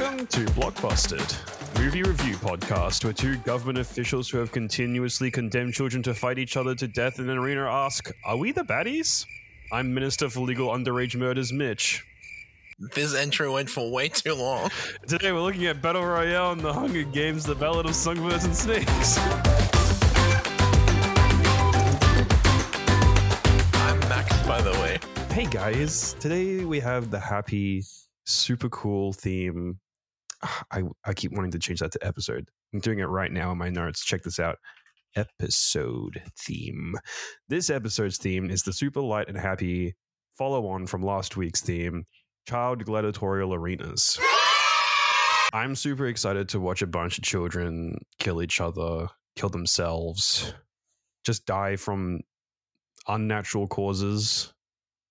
Welcome to Blockbusted, movie review podcast where two government officials who have continuously condemned children to fight each other to death in an arena ask, Are we the baddies? I'm Minister for Legal Underage Murders, Mitch. This intro went for way too long. Today we're looking at Battle Royale and the Hunger Games, The Ballad of Songbirds and Snakes. I'm Max, by the way. Hey guys, today we have the happy, super cool theme. I, I keep wanting to change that to episode. I'm doing it right now in my notes. Check this out. Episode theme. This episode's theme is the super light and happy follow on from last week's theme Child Gladiatorial Arenas. I'm super excited to watch a bunch of children kill each other, kill themselves, just die from unnatural causes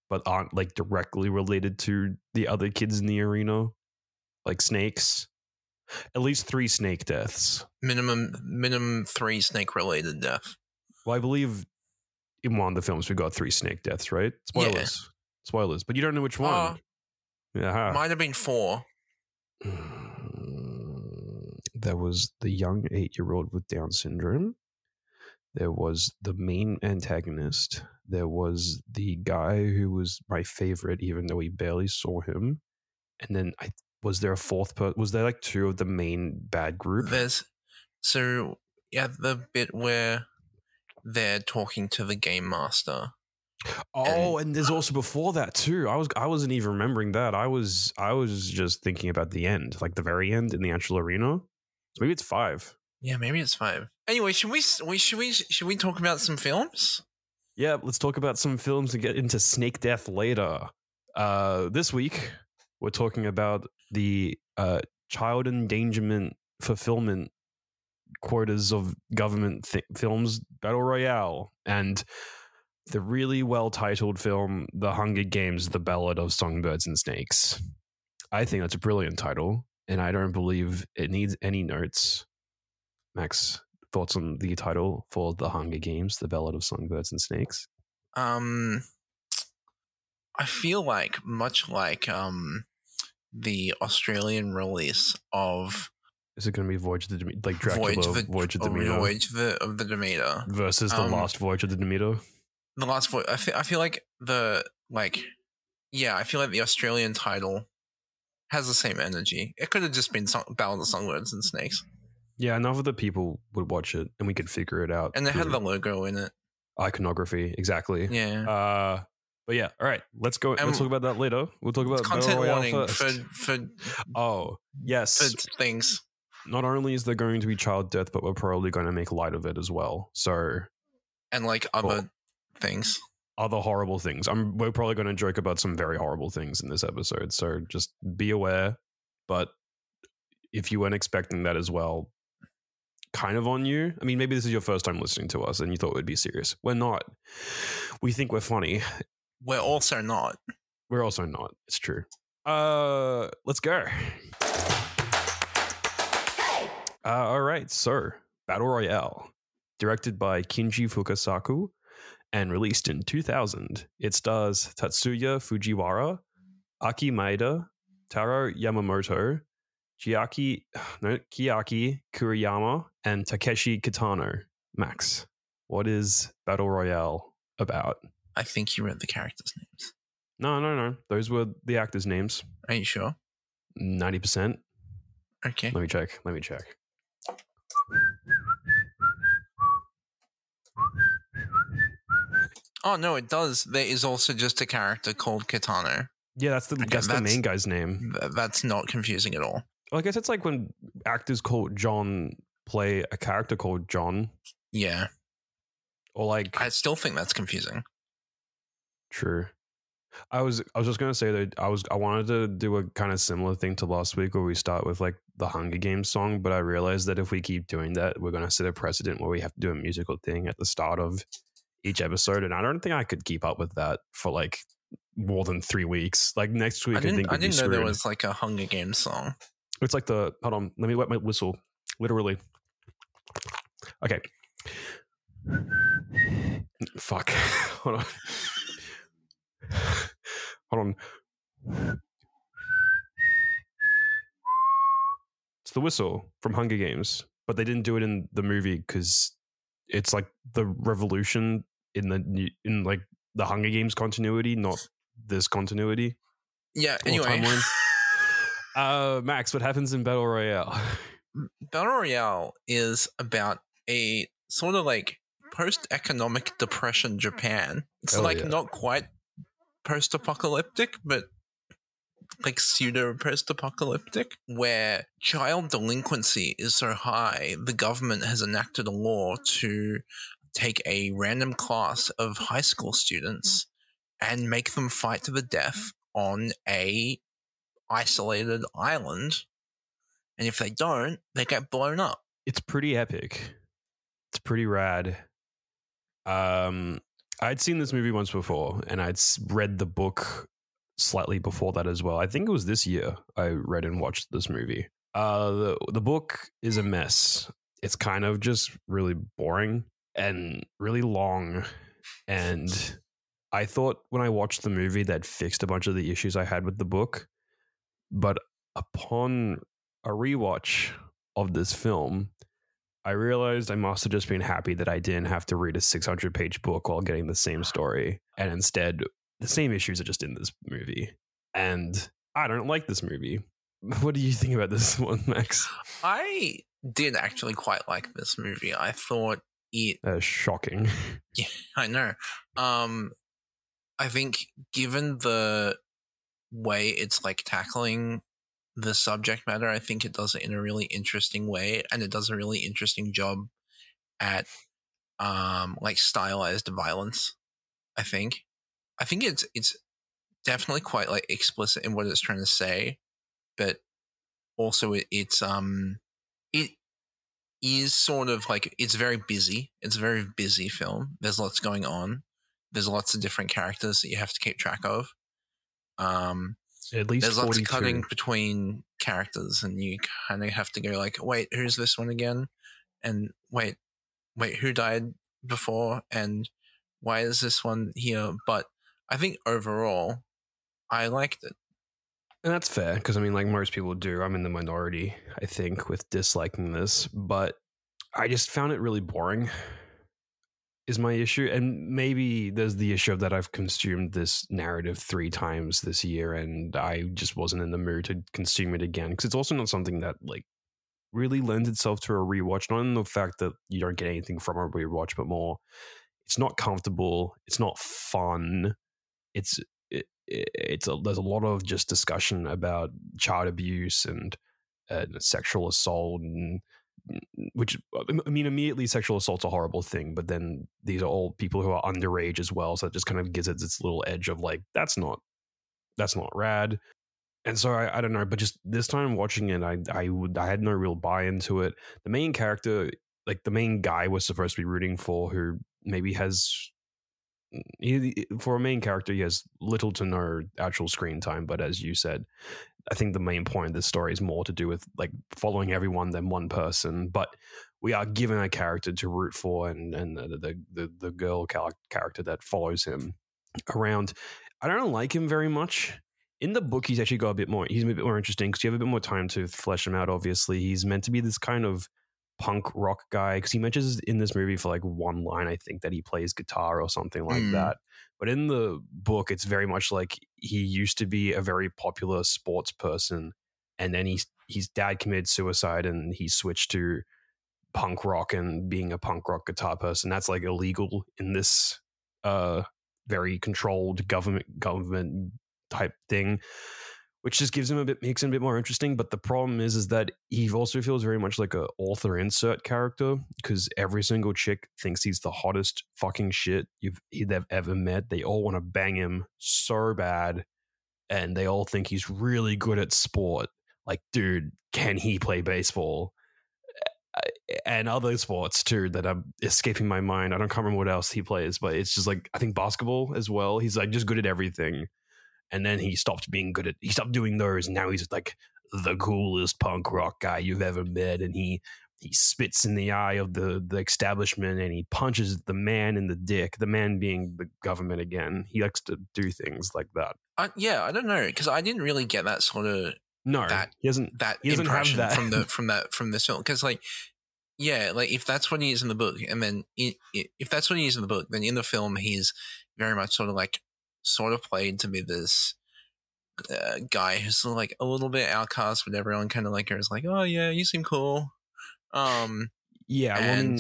but aren't like directly related to the other kids in the arena, like snakes. At least three snake deaths. Minimum minimum three snake related death. Well, I believe in one of the films we got three snake deaths, right? Spoilers. Spoilers. But you don't know which one. Uh, yeah. Might have been four. There was the young eight year old with Down syndrome. There was the main antagonist. There was the guy who was my favorite, even though we barely saw him. And then I was there a fourth person? Was there like two of the main bad group? There's so yeah, the bit where they're talking to the game master. Oh, and, and there's also before that too. I was I wasn't even remembering that. I was I was just thinking about the end, like the very end in the actual arena. So maybe it's five. Yeah, maybe it's five. Anyway, should we we should we should we talk about some films? Yeah, let's talk about some films and get into snake death later. Uh, this week we're talking about the uh, child endangerment fulfillment quotas of government th- films battle royale and the really well titled film the hunger games the ballad of songbirds and snakes. I think that's a brilliant title and i don't believe it needs any notes. Max thoughts on the title for the hunger games the ballad of songbirds and snakes? Um i feel like much like um the Australian release of. Is it going to be Voyage of the like Dracula Voyage, the, Voyage of the Demeter? Voyage of the, of the Demeter versus the um, last Voyage of the Demeter. The last voyage. I feel, I feel like the like, yeah, I feel like the Australian title has the same energy. It could have just been song, Ballad of Songbirds and Snakes. Yeah, enough of the people would watch it, and we could figure it out. And they had the logo in it. Iconography, exactly. Yeah. Uh, but yeah, all right. Let's go. let's um, talk about that later. We'll talk about content warning first. for for. Oh yes, for things. Not only is there going to be child death, but we're probably going to make light of it as well. So, and like other well, things, other horrible things. I'm. We're probably going to joke about some very horrible things in this episode. So just be aware. But if you weren't expecting that as well, kind of on you. I mean, maybe this is your first time listening to us and you thought we'd be serious. We're not. We think we're funny we're also not. We're also not. It's true. Uh, let's go. Uh, all right, so Battle Royale, directed by Kinji Fukasaku and released in 2000. It stars Tatsuya Fujiwara, Aki Maeda, Taro Yamamoto, Chiaki, no, Chiaki Kuriyama, and Takeshi Kitano. Max, what is Battle Royale about? I think you read the characters' names. No, no, no. Those were the actors' names. Are you sure? 90%. Okay. Let me check. Let me check. Oh no, it does. There is also just a character called Kitano. Yeah, that's the okay, that's, that's, the main guy's name. Th- that's not confusing at all. Well, I guess it's like when actors called John play a character called John. Yeah. Or like I still think that's confusing. True. I was I was just gonna say that I was I wanted to do a kind of similar thing to last week where we start with like the Hunger Games song, but I realized that if we keep doing that, we're gonna set a precedent where we have to do a musical thing at the start of each episode, and I don't think I could keep up with that for like more than three weeks. Like next week, I didn't, I, think I didn't know there was like a Hunger Games song. It's like the hold on, let me wet my whistle. Literally. Okay. Fuck. hold on. Hold on. It's the whistle from Hunger Games, but they didn't do it in the movie because it's like the revolution in the in like the Hunger Games continuity, not this continuity. Yeah. Anyway. Uh, Max, what happens in Battle Royale? Battle Royale is about a sort of like post economic depression Japan. It's Hell like yeah. not quite post apocalyptic, but like pseudo post apocalyptic, where child delinquency is so high, the government has enacted a law to take a random class of high school students and make them fight to the death on a isolated island. And if they don't, they get blown up. it's pretty epic. It's pretty rad. Um, I'd seen this movie once before, and I'd read the book slightly before that as well. I think it was this year I read and watched this movie. Uh, the the book is a mess. It's kind of just really boring and really long, and I thought when I watched the movie that fixed a bunch of the issues I had with the book, but upon a rewatch of this film, I realized I must have just been happy that I didn't have to read a 600 page book while getting the same story. And instead, the same issues are just in this movie. And I don't like this movie. What do you think about this one, Max? I did actually quite like this movie. I thought it Uh, shocking. Yeah, I know. Um I think given the way it's like tackling the subject matter, I think it does it in a really interesting way and it does a really interesting job at um like stylized violence, I think. I think it's it's definitely quite like explicit in what it's trying to say, but also it, it's um it is sort of like it's very busy. It's a very busy film. There's lots going on. There's lots of different characters that you have to keep track of. Um, At least there's lots of cutting between characters, and you kind of have to go like, wait, who's this one again? And wait, wait, who died before? And why is this one here? But I think overall, I liked it. And that's fair because I mean, like most people do, I'm in the minority, I think, with disliking this, but I just found it really boring. Is my issue, and maybe there's the issue of that I've consumed this narrative three times this year, and I just wasn't in the mood to consume it again because it's also not something that like really lends itself to a rewatch. Not in the fact that you don't get anything from a rewatch, but more it's not comfortable, it's not fun, it's it, it's a, there's a lot of just discussion about child abuse and uh, sexual assault and which uh, I mean immediately sexual assault's a horrible thing but then these are all people who are underage as well so it just kind of gives it its little edge of like that's not that's not rad and so I, I don't know but just this time watching it I I would I had no real buy into it the main character like the main guy was supposed to be rooting for who maybe has mm, he, for a main character, he has little to no actual screen time. But as you said, I think the main point of this story is more to do with like following everyone than one person. But we are given a character to root for, and and the the the, the girl cal- character that follows him around. I don't like him very much. In the book, he's actually got a bit more. He's a bit more interesting because you have a bit more time to flesh him out. Obviously, he's meant to be this kind of punk rock guy because he mentions in this movie for like one line i think that he plays guitar or something like Mm. that. But in the book it's very much like he used to be a very popular sports person and then he, his dad committed suicide and he switched to punk rock and being a punk rock guitar person. That's like illegal in this uh very controlled government government type thing which just gives him a bit makes him a bit more interesting. But the problem is, is that he also feels very much like a author insert character because every single chick thinks he's the hottest fucking shit you've they've ever met. They all want to bang him so bad, and they all think he's really good at sport. Like, dude, can he play baseball? And other sports too that are escaping my mind. I don't can't remember what else he plays, but it's just like I think basketball as well. He's like just good at everything and then he stopped being good at he stopped doing those and now he's like the coolest punk rock guy you've ever met and he he spits in the eye of the the establishment and he punches the man in the dick the man being the government again he likes to do things like that I, yeah, I don't know because I didn't really get that sort of No, that- he hasn't. that He doesn't have impression that. from the from that from this film because like yeah like if that's what he is in the book and then if that's what he is in the book then in the film he's very much sort of like sort of played to be this uh, guy who's like a little bit outcast but everyone kind of like is like oh yeah you seem cool um Yeah, well, and-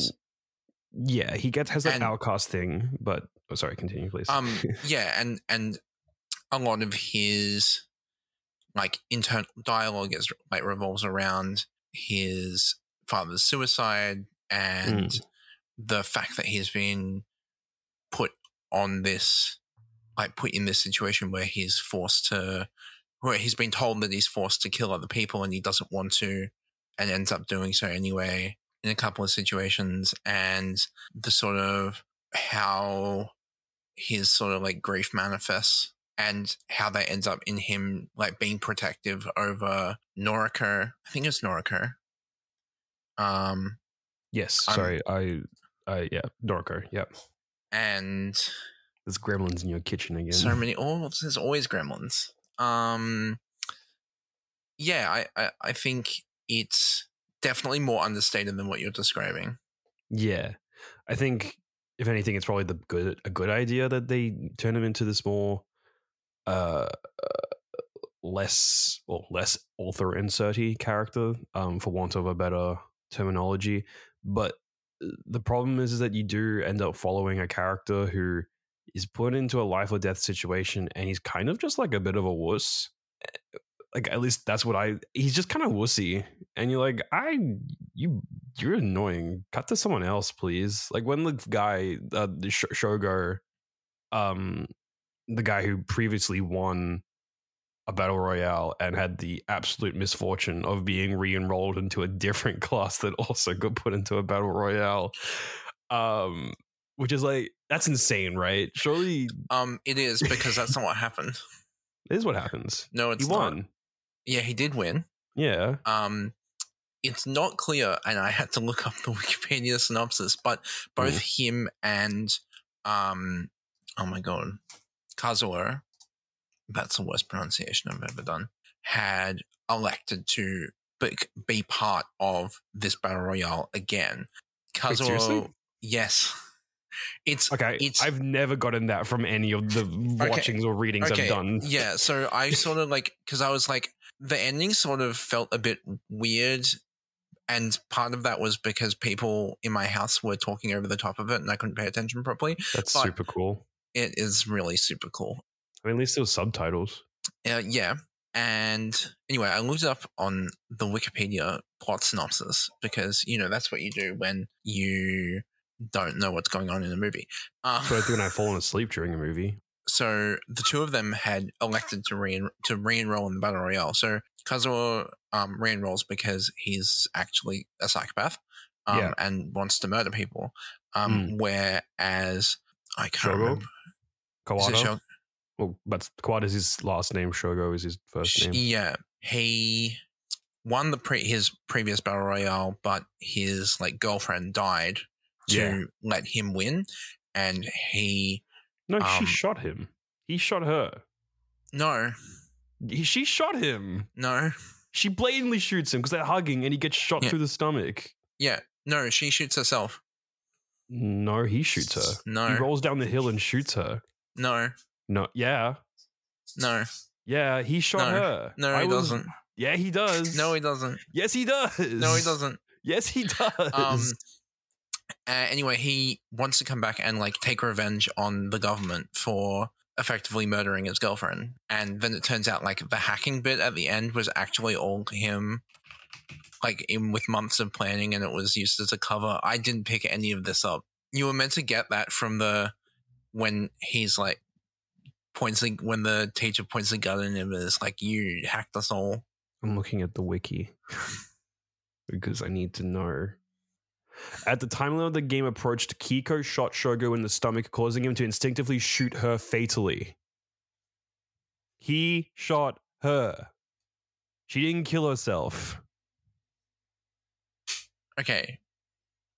yeah, he gets has that and- outcast thing, but oh, sorry, continue, please. um yeah and and a lot of his like internal dialogue is like revolves around his father's suicide and the fact that he's been put on this like put in this situation where he's forced to where he's been told that he's forced to kill other people and he doesn't want to and ends up doing so anyway in a couple of situations and the sort of how his sort of like grief manifests and how that ends up in him like being protective over Noriko. I think it's Noriko. Um yes, I'm- sorry, I, I, yeah, Norco, yep. and There's gremlins in your kitchen again. so many oh there's always gremlins. Um yeah, I, I, I think it's definitely more understated than what you're describing. Yeah, I think if anything, it's probably the good a good idea that they turn him into this more, uh, uh less or less author inserty character, um, for want of a better terminology. But uh, the problem is, is that you do end up following a character who is put into a life or death situation, and he's kind of just like a bit of a wuss. Like at least that's what I. He's just kind of wussy, and you're like, I, you, you're annoying. Cut to someone else, please. Like when the guy, uh, the Sh- Shogo, um, the guy who previously won a battle royale and had the absolute misfortune of being re-enrolled into a different class that also got put into a battle royale, um, which is like that's insane, right? Surely Um it is because that's not what happened. this is what happens. No, it's he not. won. Yeah, he did win. Yeah. Um, it's not clear, and I had to look up the Wikipedia synopsis, but both Mm. him and um, oh my god, Kazuo, that's the worst pronunciation I've ever done, had elected to be, be part of this battle royale again. Wait, seriously? Yes, it's Okay. It's- I've never gotten that from any of the watchings or readings I've done. Yeah, so I sort of like because I was like the ending sort of felt a bit weird, and part of that was because people in my house were talking over the top of it, and I couldn't pay attention properly. That's but- super cool. It is really super cool. I mean, at least there was subtitles. Uh, yeah, and anyway, I looked up on the Wikipedia plot synopsis because you know that's what you do when you don't know what's going on in the movie. Uh, So I think when I've fallen asleep during a movie. so the two of them had elected to re to re-enroll in the battle royale. So Kazuo um, re-enrolls because he's actually a psychopath um, Yeah. and wants to murder people. Um, Whereas I can't Shogo? remember. Kawada. Shog- Well, but Kawada is his last name. Shogo is his first name. Yeah, he won the pre- his previous battle royale, but his like girlfriend died to Yeah. let him win, and he No, she Um, shot him. He shot her. no He, she shot him. no She blatantly shoots him because they're hugging and he gets shot Yeah. through the stomach. yeah no she shoots herself. No, he shoots her. No. He rolls down the hill and shoots her. no No, yeah. no Yeah, he shot No. her. no I he was- doesn't. Yeah, he does. No, he doesn't. Yes, he does. No, he doesn't. Yes, he does. Um, uh, anyway, he wants to come back and like take revenge on the government for effectively murdering his girlfriend. And then it turns out like the hacking bit at the end was actually all him, like in with months of planning, and it was used as a cover. I didn't pick any of this up. You were meant to get that from the when he's like points the, when the teacher points the gun at him and is like, "You hacked us all." I'm looking at the wiki because I need to know. At the time of the game approached, Keiko shot Shogo in the stomach, causing him to instinctively shoot her fatally. He shot her. She didn't kill herself. Okay.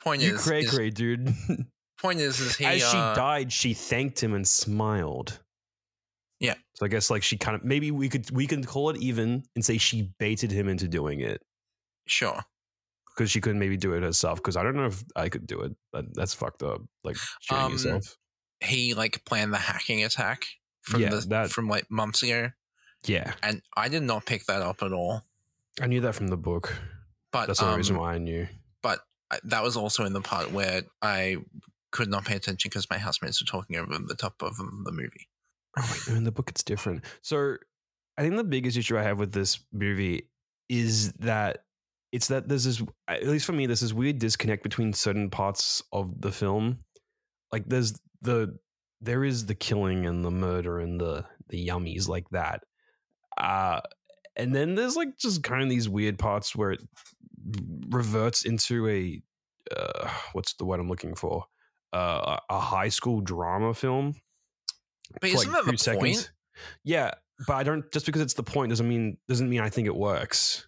Point You is, cray is cray, dude. point is, is he As she uh, died, she thanked him and smiled. Yeah. So I guess like she kind of maybe we could we can call it even and say she baited him into doing it Sure. Because she couldn't maybe do it herself. Because I don't know if I could do it. That, that's fucked up. Like shooting Um, yourself. He like planned the hacking attack from Yeah, the that- from like months ago, Yeah, and I did not pick that up at all. I knew that from the book. But That's the um, reason why I knew. but I, that was also in the part where I could not pay attention because my housemates were talking over the top of the movie. Oh wait, no, in the book it's different. So I think the biggest issue I have with this movie is that it's that there's this at least for me, there's this weird disconnect between certain parts of the film. Like there's the there is the killing and the murder and the the yummies like that. Uh and then there's like just kind of these weird parts where it reverts into a uh, what's the word I'm looking for? Uh, a high school drama film But isn't like, that the two point? Yeah, but I don't just because it's the point doesn't mean doesn't mean I think it works.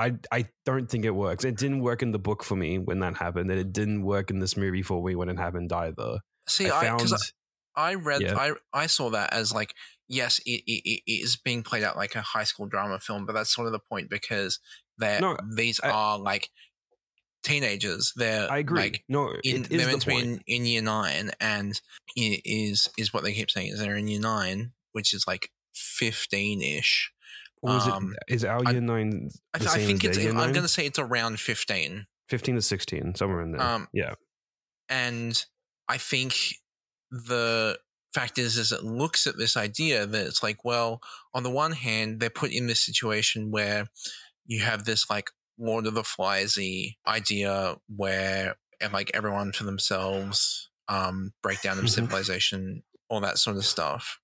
I I don't think it works. It didn't work in the book for me when that happened, and it didn't work in this movie for me when it happened either. See, I I found because I read, Yeah. I I saw that as like, yes, it, it, it is being played out like a high school drama film, but that's sort of the point because they're No, these I- are like teenagers. They're I agree. Like, no, in, it they're meant the to be in, in year nine, and i- is is what they keep saying is they're in year nine, which is like fifteen ish. Or is um, it is year nine? I, I think as it's. I'm going to say it's around fifteen. fifteen to sixteen, somewhere in there. Um, yeah, and I think the fact is, is it looks at this idea that it's like, well, on the one hand, they're put in this situation where you have this like Lord of the Fliesy idea where and like everyone for themselves, um, breakdown of Mhm. civilization, all that sort of stuff.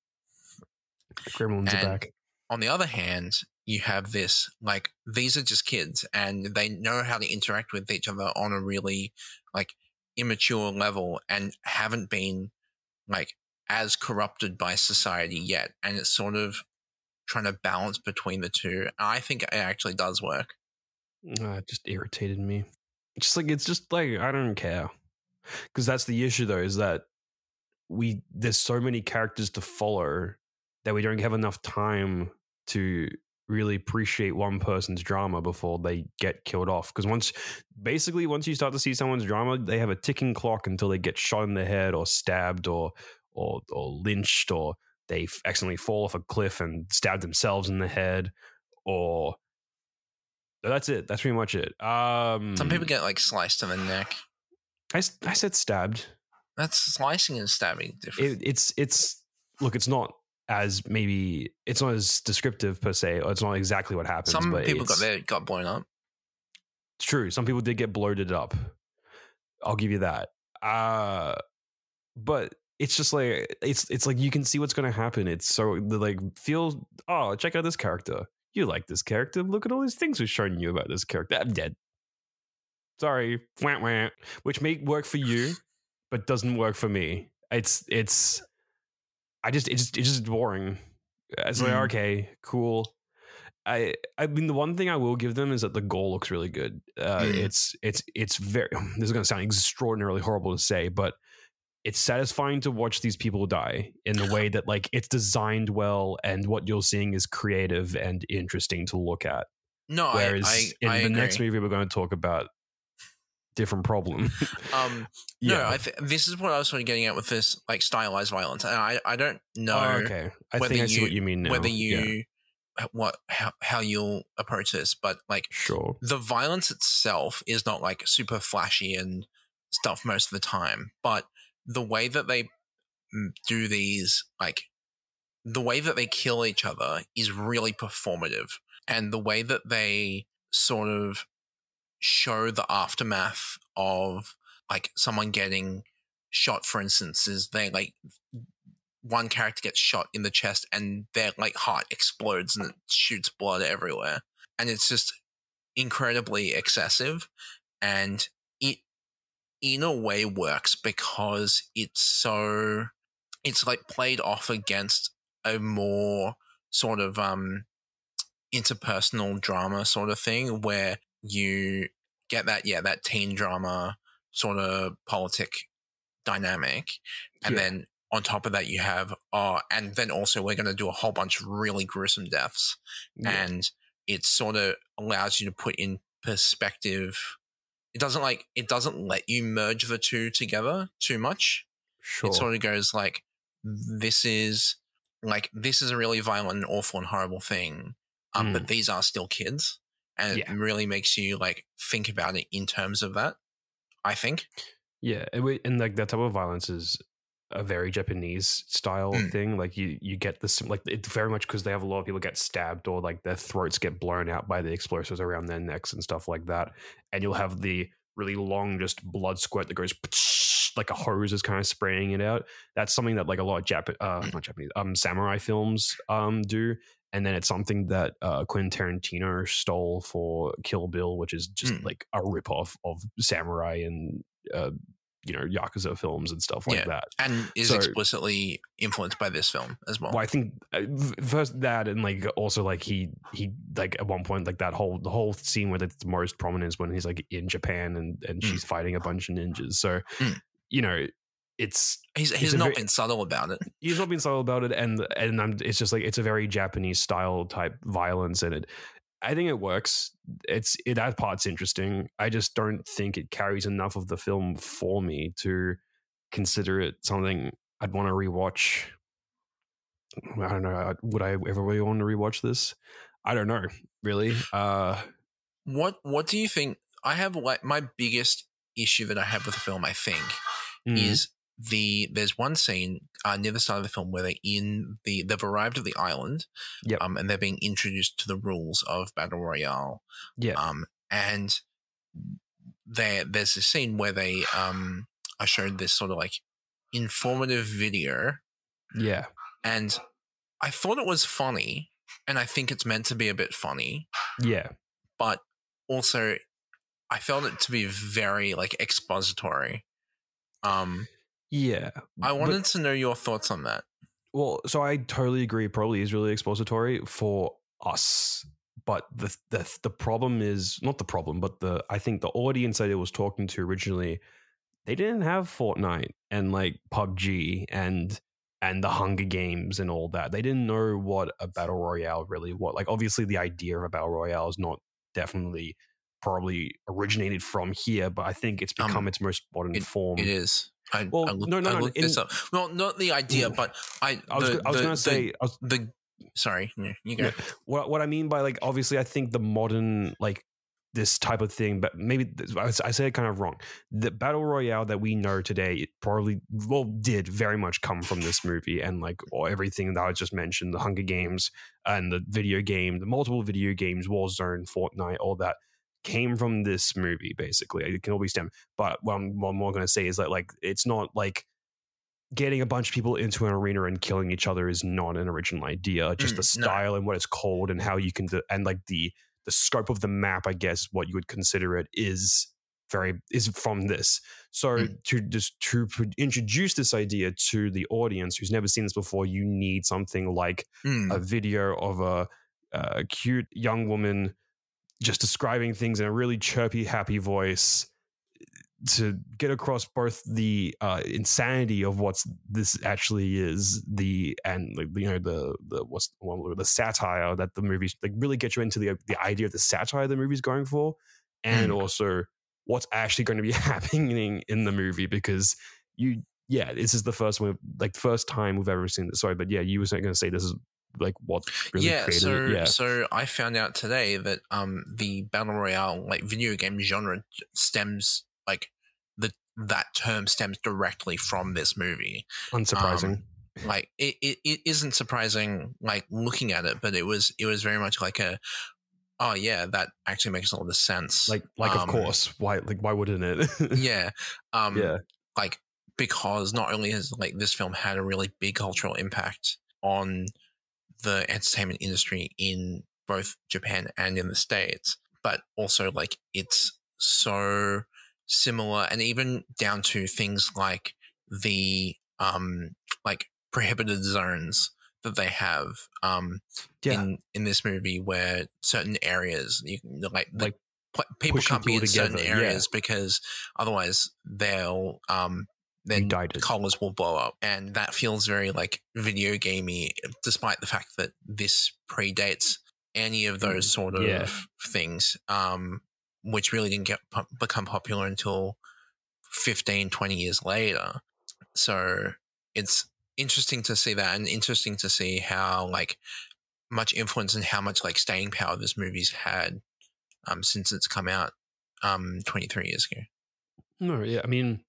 Gremlins are back. On the other hand, you have this like these are just kids and they know how to interact with each other on a really like immature level and haven't been like as corrupted by society yet and it's sort of trying to balance between the two i think it actually does work Uh, it just irritated me. Just like it's just like I don't care because that's the issue though is that we there's so many characters to follow that we don't have enough time to really appreciate one person's drama before they get killed off because once basically once you start to see someone's drama they have a ticking clock until they get shot in the head or stabbed or or or lynched or they accidentally fall off a cliff and stab themselves in the head or that's it. That's pretty much it. Um, some people get like sliced in the neck I said stabbed. that's slicing and stabbing different It, it's it's look. It's not as maybe it's not as descriptive per se, or it's not exactly what happens. some but people got their got blown up It's true. Some people did get bloated up. I'll give you that. Uh but it's just like it's it's like you can see what's going to happen. It's so the, like feel oh check out this character. You like this character. Look at all these things we've shown you about this character. I'm dead. Sorry, wah, wah. which may work for you, but doesn't work for me. It's it's I just it's just it's just boring. It's like Mm. okay, cool. I I mean the one thing I will give them is that the goal looks really good. Uh, Mm. It's it's it's very. This is going to sound extraordinarily horrible to say, but it's satisfying to watch these people die in the way that like it's designed well and what you're seeing is creative and interesting to look at. no Whereas i i, in I the agree. next movie we're going to talk about different problem. um No, I th- this is what I was sort of getting at with this like stylized violence, and I I don't know Oh, okay. I whether think I see you- what you mean now. whether Yeah, you what how, how you'll approach this, but like sure. the violence itself is not like super flashy and stuff most of the time, but the way that they mm, do these like the way that they kill each other is really performative and the way that they sort of show the aftermath of like someone getting shot for instance is they like one character gets shot in the chest and their like heart explodes and it shoots blood everywhere. And it's just incredibly excessive and it in a way works because it's so it's like played off against a more sort of um interpersonal drama sort of thing where you get that yeah that teen drama sort of politic dynamic and Yeah. then on top of that, you have oh, and then also we're going to do a whole bunch of really gruesome deaths, Yeah. and it sort of allows you to put in perspective. It doesn't like it doesn't let you merge the two together too much. sure. It sort of goes like this is like this is a really violent and awful and horrible thing, um, Mm. but these are still kids, and Yeah. it really makes you like think about it in terms of that. I think. Yeah, and, we, and like that type of violence is a very Japanese style Mm. thing. Like you, you get this like it's very much because they have a lot of people get stabbed or like their throats get blown out by the explosives around their necks and stuff like that. And you'll have the really long just blood squirt that goes like a hose is kind of spraying it out. That's something that like a lot of Jap uh not Japanese um samurai films um do. And then it's something that uh, Quentin Tarantino stole for Kill Bill, which is just Mm. like a ripoff of samurai and uh, you know yakuza films and stuff like Yeah. that. and is So- explicitly influenced by this film as well. Well, I think uh, first that and like also like he he like at one point like that whole the whole scene where it's most prominent is when he's like in Japan and and Mm. she's fighting a bunch of ninjas. So Mm. you know it's He's he's a not very- been subtle about it. he's not being subtle about it and and I'm it's just like it's a very Japanese style type violence in it. I think it works. It's it that part's interesting. I just don't think it carries enough of the film for me to consider it something I'd want to rewatch. I don't know. Would I ever really want to rewatch this? I don't know. Really? Uh, What what do you think? I have like my biggest issue that I have with the film. I think mm, is the there's one scene uh, near the start of the film where they're in the they've arrived at the island, Yep. um, and they're being introduced to the rules of battle royale, yeah, um, and there there's a scene where they um are showed this sort of like informative video yeah, and I thought it was funny, and I think it's meant to be a bit funny, yeah. but also I felt it to be very like expository. Um, Yeah. I But- wanted to know your thoughts on that. Well, so I totally agree. Probably is really expository for us, but the the the problem is not the problem, but the I think the audience that it was talking to originally, they didn't have Fortnite and like PUBG and and the Hunger Games and all that. They didn't know what a battle royale really was. Like, obviously, the idea of a battle royale is not definitely probably originated from here, but I think it's become Um, its most modern form. It is. I, Well, I looked, no, no, I no, looked this in- up. Well, not the idea, but I. I was, the, go- I was going to say, was, the. Sorry, yeah, you go. Yeah. what what I mean by like obviously I think the modern like this type of thing, but maybe I I s- I say it kind of wrong. The battle royale that we know today it probably well did very much come from this movie and like or everything that I just mentioned, the Hunger Games and the video game, the multiple video games, Warzone, Fortnite, all that came from this movie basically. It can all be stem. But what I'm, what I'm more going to say is that like it's not like getting a bunch of people into an arena and killing each other is not an original idea. Just Mm, the no. style and what it's called and how you can do, and like the the scope of the map, I guess what you would consider it is very is from this. So Mm. to just to introduce this idea to the audience who's never seen this before, you need something like Mm, a video of a, a cute young woman just describing things in a really chirpy, happy voice to get across both the uh, insanity of what this actually is, the and like, you know the the what's well, the satire that the movies like really get you into the the idea of the satire the movie's going for, and Mm. also what's actually going to be happening in the movie because you yeah this is the first one like first time we've ever seen this sorry but yeah you were going to say this is like what really yeah, created so it yeah. so I found out today that um the battle royale like video game genre stems like the that term stems directly from this movie. unsurprising. Like it, it, it isn't surprising like looking at it, but it was it was very much like a oh yeah that actually makes a lot of sense. like like um, of course why like why wouldn't it? Yeah um yeah. like because not only has like this film had a really big cultural impact on the entertainment industry in both Japan and in the States, but also like it's so similar and even down to things like the um like prohibited zones that they have um yeah in in this movie where certain areas you like the, Like, people can't be in people certain together, yeah. areas because otherwise they'll um then colors will blow up. And that feels very like video gamey, despite the fact that this predates any of those sort of Yeah. things, um, which really didn't get become popular until 15, 20 years later. So it's interesting to see that and interesting to see how like much influence and how much like staying power this movie's had um, since it's come out um, 23 years ago. No, yeah, I mean,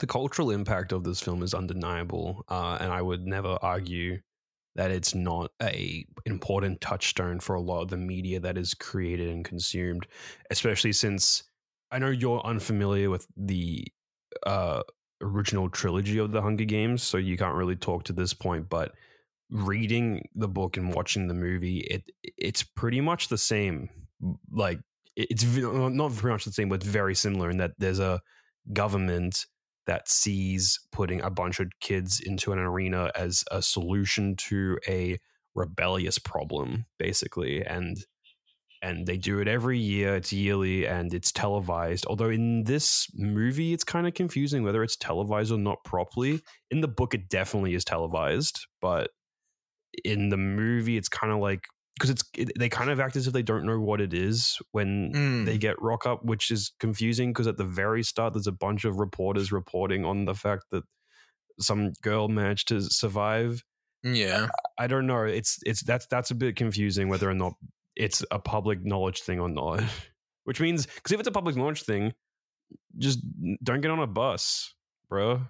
the cultural impact of this film is undeniable, uh, and I would never argue that it's not a important touchstone for a lot of the media that is created and consumed, especially since I know you're unfamiliar with the uh, original trilogy of the Hunger Games, so you can't really talk to this point, but reading the book and watching the movie, it it's pretty much the same. Like it's not very much the same, but very similar in that there's a government that sees putting a bunch of kids into an arena as a solution to a rebellious problem, basically, and and they do it every year. It's yearly and it's televised. Although in this movie, it's kind of confusing whether it's televised or not properly. In the book, it definitely is televised, but in the movie, it's kind of like because it's it, they kind of act as if they don't know what it is when Mm. they get rock up, which is confusing because at the very start, there's a bunch of reporters reporting on the fact that some girl managed to survive. Yeah. I don't know. It's it's that's that's a bit confusing whether or not it's a public knowledge thing or not. Which means because if it's a public knowledge thing, just don't get on a bus, bro.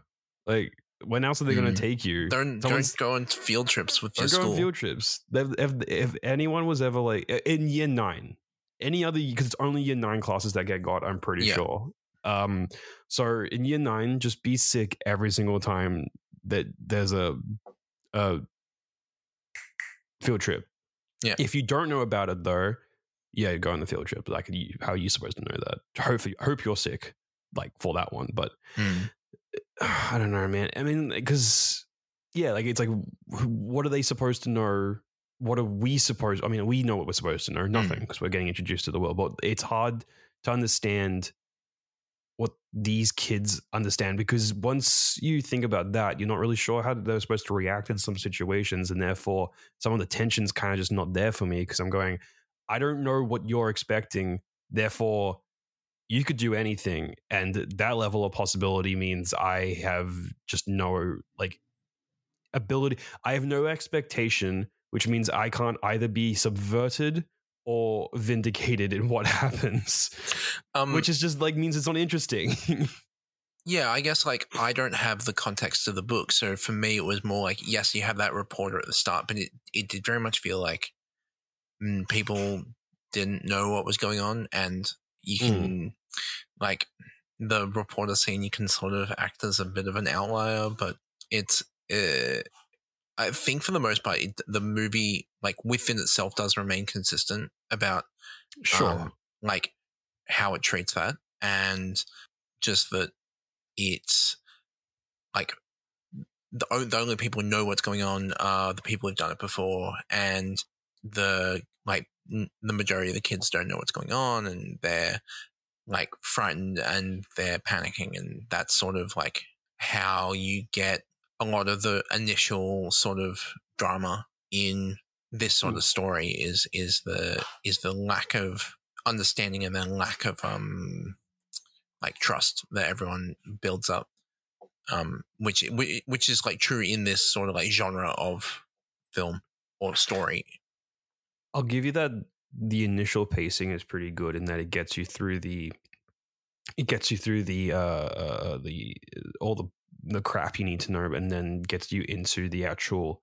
Like when else are they going Mm. to take you? They're, Someone's- don't go on field trips with your Don't go on school. field trips. If, if, if anyone was ever like in year nine, any other because it's only year nine classes that get got. I'm pretty Yeah. sure. Um, so in year nine, just be sick every single time that there's a a field trip. Yeah. If you don't know about it though, yeah, go on the field trip. Like, how are you supposed to know that? Hopefully, hope you're sick, like for that one. But Mm. I don't know, man. I mean, because yeah, like it's like, what are they supposed to know? What are we supposed? I mean, we know what we're supposed to know, nothing, mm. because we're getting introduced to the world. But it's hard to understand what these kids understand because once you think about that, you're not really sure how they're supposed to react in some situations, and therefore some of the tension's kind of just not there for me because I'm going, I don't know what you're expecting, therefore you could do anything and that level of possibility means i have just no like ability i have no expectation which means i can't either be subverted or vindicated in what happens Um, which is just like means it's not interesting. Yeah, I guess like I don't have the context of the book, so for me it was more like yes, you have that reporter at the start, but it it did very much feel like mm, people didn't know what was going on, and you can like the reporter scene, you can sort of act as a bit of an outlier, but it's. Uh, I think for the most part, it, the movie, like within itself, does remain consistent about sure um, like how it treats that and just that it's like the, o- the only people who know what's going on are the people who've done it before and the like n- the majority of the kids don't know what's going on and they're like frightened and they're panicking and that's sort of like how you get a lot of the initial sort of drama in this sort Mm. of story is is the is the lack of understanding and then lack of um like trust that everyone builds up um which which is like true in this sort of like genre of film or story I'll give you that the initial pacing is pretty good in that it gets you through the it gets you through the uh, uh the all the the crap you need to know and then gets you into the actual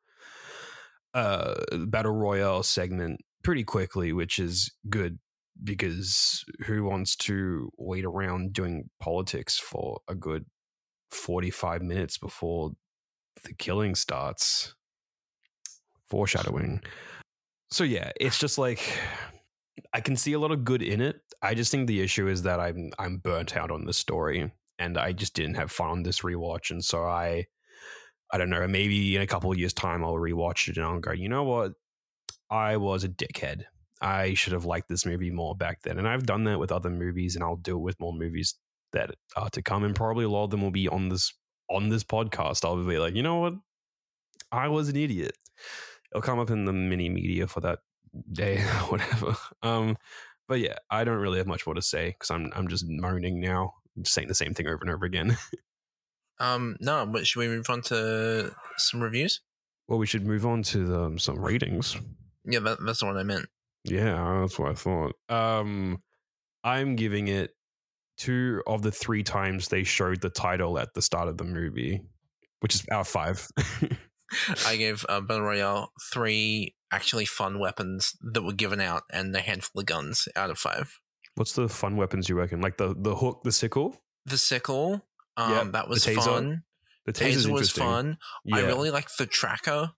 uh battle royale segment pretty quickly which is good because who wants to wait around doing politics for a good 45 minutes before the killing starts? Foreshadowing so yeah, it's just like I can see a lot of good in it. I just think the issue is that I'm I'm burnt out on this story, and I just didn't have fun on this rewatch, and so I I don't know. Maybe in a couple of years' time, I'll rewatch it and I'll go, you know what? I was a dickhead. I should have liked this movie more back then, and I've done that with other movies, and I'll do it with more movies that are to come, and probably a lot of them will be on this on this podcast, I'll be like, you know what? I was an idiot. It'll come up in the mini media for that day or whatever. Um, but yeah, I don't really have much more to say because I'm I'm just moaning now, just saying the same thing over and over again. Um, no, but should we move on to some reviews? well, we should move on to the, um, some ratings. Yeah, that, that's the one I meant. Yeah, that's what I thought. Um, I'm giving it two of the three times they showed the title at the start of the movie, which is out of five. I gave uh, Battle Royale three actually fun weapons that were given out and a handful of guns out of five. What's the fun weapons you reckon? Like the the hook, the sickle, The sickle, um, Yeah, that was the fun. the Taser was fun. Yeah. I really liked the tracker.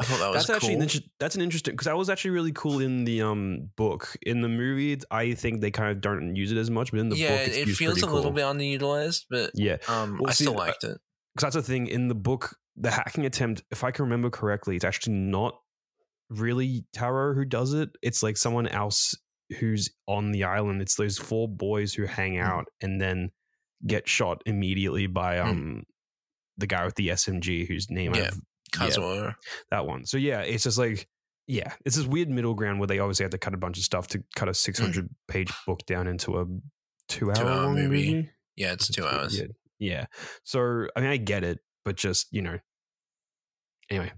I thought that was that's actually an inter- that's an interesting because that was actually really cool in the um book. In the movie, I think they kind of don't use it as much, but in the yeah, book, it's it feels a little bit underutilized, but Yeah, um, Well, I see, still liked it. because that's the thing in the book the hacking attempt if i can remember correctly it's actually not really taro who does it it's like someone else who's on the island it's those four boys who hang Mm. out and then get shot immediately by Mm. um the guy with the smg whose name Yeah. I've, Kazuo. that one so yeah it's just like yeah it's this weird middle ground where they obviously had to cut a bunch of stuff to cut a 600 page book down into a two hour Mm. Two-hour movie. movie Yeah, it's two hours. yeah. Yeah. So I mean I get it, but just, you know. Anyway,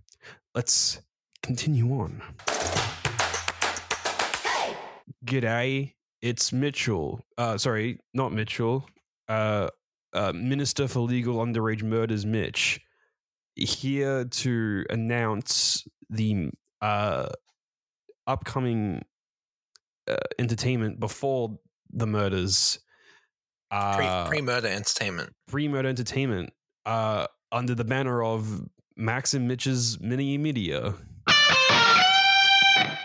let's continue on. G'day. It's Mitchell. Uh sorry, not Mitchell. Uh uh Minister for Legal Underage Murders Mitch here to announce the uh upcoming uh, entertainment before the murders uh, Pre murder entertainment. Pre murder Entertainment uh, under the banner of Max and Mitch's Mini Media. I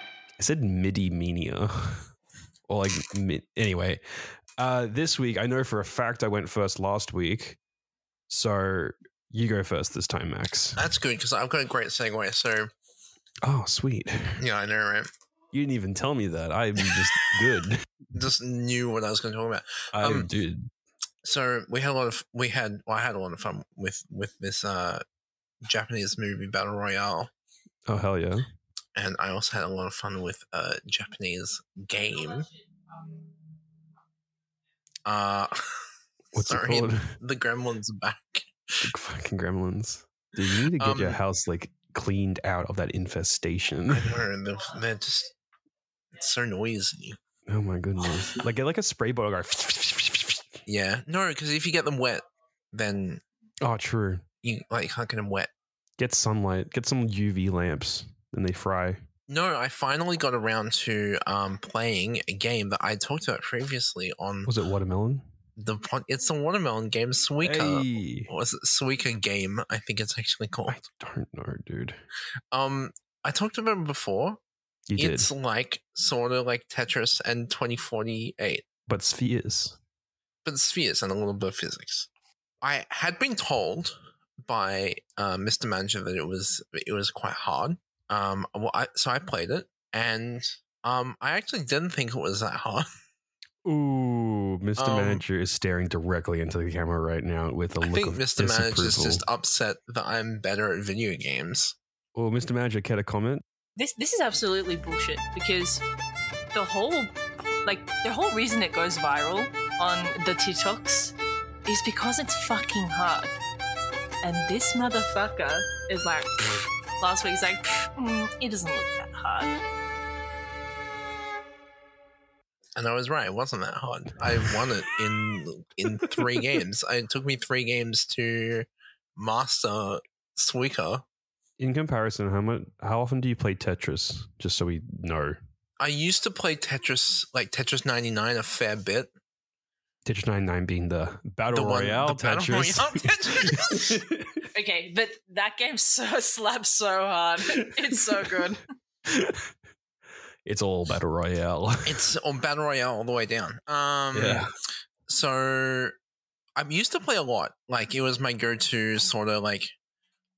said MIDI Mania. or like, mi- anyway. Uh, this week, I know for a fact I went first last week. So you go first this time, Max. That's good because I've got a great segue. So Oh, sweet. yeah, I know, right? You didn't even tell me that. I'm just good. Just knew what I was going to talk about. I Um, dude. So we had a lot of we had well, I had a lot of fun with with this uh Japanese movie Battle Royale, Oh, hell yeah. and I also had a lot of fun with a Japanese game. Uh, What's sorry, it called? the Gremlins are back. fucking gremlins. Dude, you need to get your Um, house like cleaned out of that infestation. Know they're, just so noisy. Oh my goodness! Like get like a spray bottle. Yeah, no, because if you get them wet, then Oh, true. you like can't get them wet. Get sunlight. Get some UV lamps, and they fry. No, I finally got around to um, playing a game that I talked about previously on Was it watermelon? the. It's the watermelon game, Suika. Hey, Or it Suika game? I think it's actually called. I don't know, dude. Um, I talked about it before. You it's did, like sort of like Tetris and 2048, but spheres. But spheres and a little bit of physics. I had been told by uh, Mr. Manager that it was it was quite hard. Um, well, I, so I played it, and um, I actually didn't think it was that hard. Ooh, Mr. Um, Manager is staring directly into the camera right now with a I look think of Mr. Manager is just upset that I'm better at video games. Well, Mr. Manager, care to comment? this this is absolutely bullshit because the whole like the whole reason it goes viral on the TikToks is because it's fucking hard. And this motherfucker is like last week he's like mm, it doesn't look that hard. And I was right; it wasn't that hard. I won it in in three games. It took me three games to master Suika. In comparison, how much? How often do you play Tetris? Just so we know. I used to play Tetris, like Tetris 99, a fair bit. Tetris 99 being the battle The one- royale the Battle Tetris. Royale Tetris. Okay, but that game so slaps so hard. It's so good. it's all battle royale. it's on Battle Royale all the way down. Um, So I used to play a lot. Like it was my go-to sort of like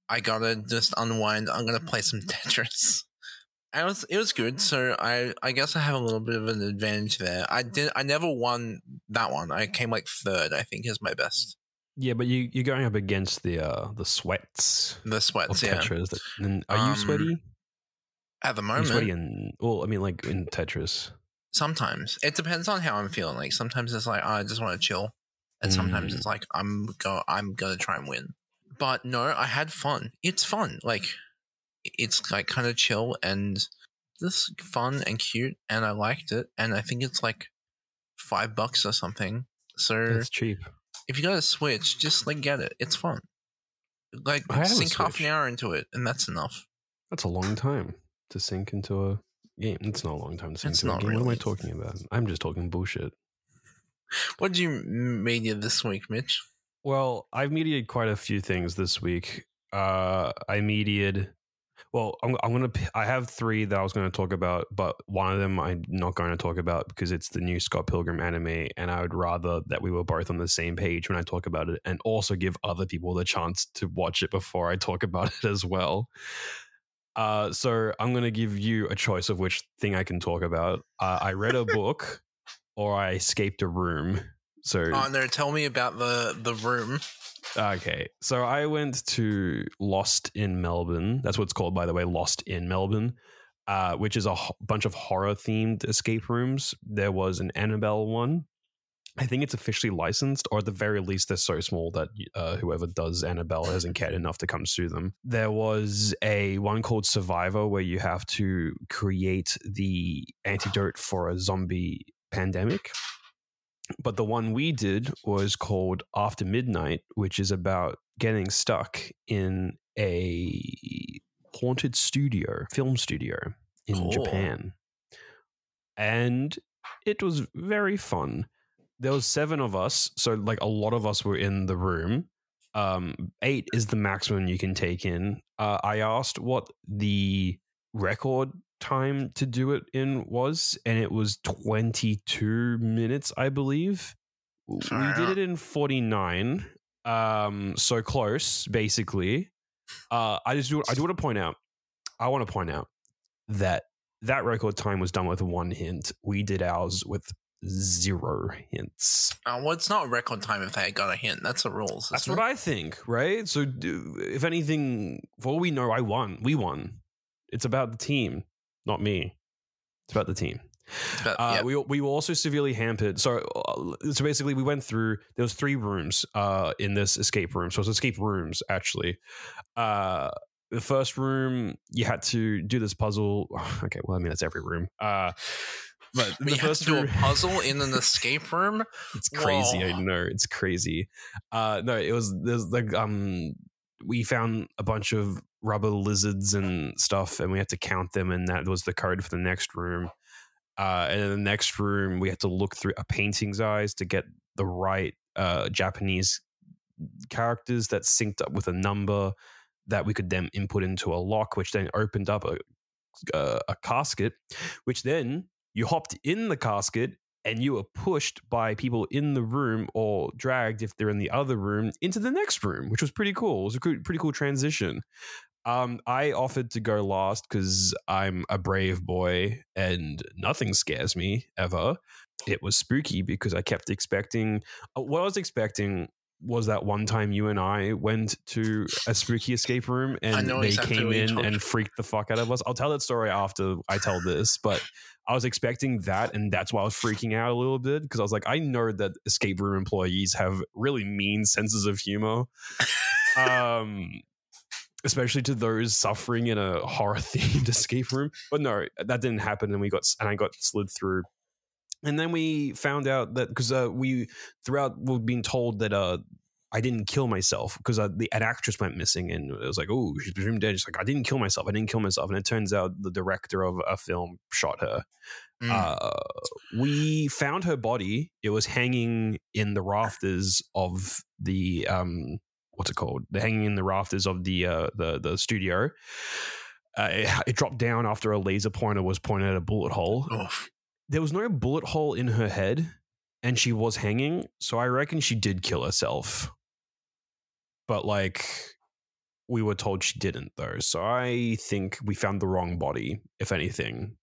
I gotta just unwind. I'm gonna play some Tetris. It was it was good. So I I guess I have a little bit of an advantage there. I did I never won that one. I came like third. I think is my best. Yeah, but you you're going up against the uh the sweats The sweats, yeah. Tetris. That, are you Um, sweaty? At the you sweaty moment, in well, I mean like in Tetris. sometimes it depends on how I'm feeling. Like sometimes it's like oh, I just want to chill, and sometimes Mm. it's like I'm go I'm gonna try and win. But no, I had fun. It's fun. Like it's like kind of chill and just fun and cute, and I liked it. And I think it's like five bucks or something. So It's cheap. if you got a Switch, just like get it. It's fun. Like sink half an hour into it, and that's enough. That's a long time to sink into a game. It's not a long time to sink It's into a game. What am I talking about? I'm just talking bullshit. What did you media this week, Mitch? Well, I've mediated quite a few things this week. Uh, I mediated. Well, I'm, I'm gonna. I have three that I was going to talk about, but one of them I'm not going to talk about because it's the new Scott Pilgrim anime, and I would rather that we were both on the same page when I talk about it, and also give other people the chance to watch it before I talk about it as well. Uh, so I'm going to give you a choice of which thing I can talk about. Uh, I read a book, or I escaped a room. So Oh no, tell me about the the room. Okay, so I went to Lost in Melbourne. That's what it's called, by the way, Lost in Melbourne, uh, which is a ho- bunch of horror themed escape rooms. There was an Annabelle one. I think it's officially licensed, or at the very least, they're so small that uh, whoever does Annabelle hasn't cared enough to come sue them. There was a one called Survivor, where you have to create the antidote for a zombie pandemic but the one we did was called After Midnight, which is about getting stuck in a haunted studio, film studio in Cool. Japan. And it was very fun. There was seven of us, so like a lot of us were in the room. Um, eight is the maximum you can take in. Uh, I asked what the record time to do it in was, and it was 22 minutes, I believe. We did it in 49. Um, so close, basically. Uh, I just do I do want to point out, I want to point out that that record time was done with one hint. We did ours with zero hints. Uh, well, it's not a record time if they got a hint. That's the rules. That's what it? I think, right? So, do, if anything, for all we know, I won. We won. It's about the team, not me. It's about the team. Uh, yeah. We we were also severely hampered. So uh, so basically, we went through. There was three rooms uh, in this escape room. So it's escape rooms actually. Uh, the first room, you had to do this puzzle. Okay, well, I mean that's every room. Uh, but We the had to first do a room, puzzle in an escape room. it's crazy. I know it's crazy. Uh, no, it was there's like um, we found a bunch of rubber lizards and stuff, and we had to count them, and that was the code for the next room. Uh, and in the next room, we had to look through a painting's eyes to get the right uh, Japanese characters that synced up with a number that we could then input into a lock, which then opened up a a, a casket, which then you hopped in the casket and you were pushed by people in the room or dragged if they're in the other room into the next room, which was pretty cool. It was a pretty cool transition. Um, I offered to go last because I'm a brave boy and nothing scares me ever. It was spooky because I kept expecting uh, what I was expecting was that one time you and I went to a spooky escape room and they exactly came in and freaked the fuck out of us. I'll tell that story after I tell this, but I was expecting that, and that's why I was freaking out a little bit because I was like, I know that escape room employees have really mean senses of humor. um especially to those suffering in a horror themed escape room but no that didn't happen and we got and i got slid through and then we found out that because uh, we throughout we've been told that uh I didn't kill myself because uh, the an actress went missing and it was like, oh, she's presumed dead. She's like, I didn't kill myself. I didn't kill myself. And it turns out the director of a film shot her. Mm. Uh, we found her body. It was hanging in the rafters of the um, what's it called? The hanging in the rafters of the uh, the the studio. Uh, it, it dropped down after a laser pointer was pointed at a bullet hole. There was no bullet hole in her head, and she was hanging. So I reckon she did kill herself. But like, we were told she didn't, though. So I think we found the wrong body. If anything,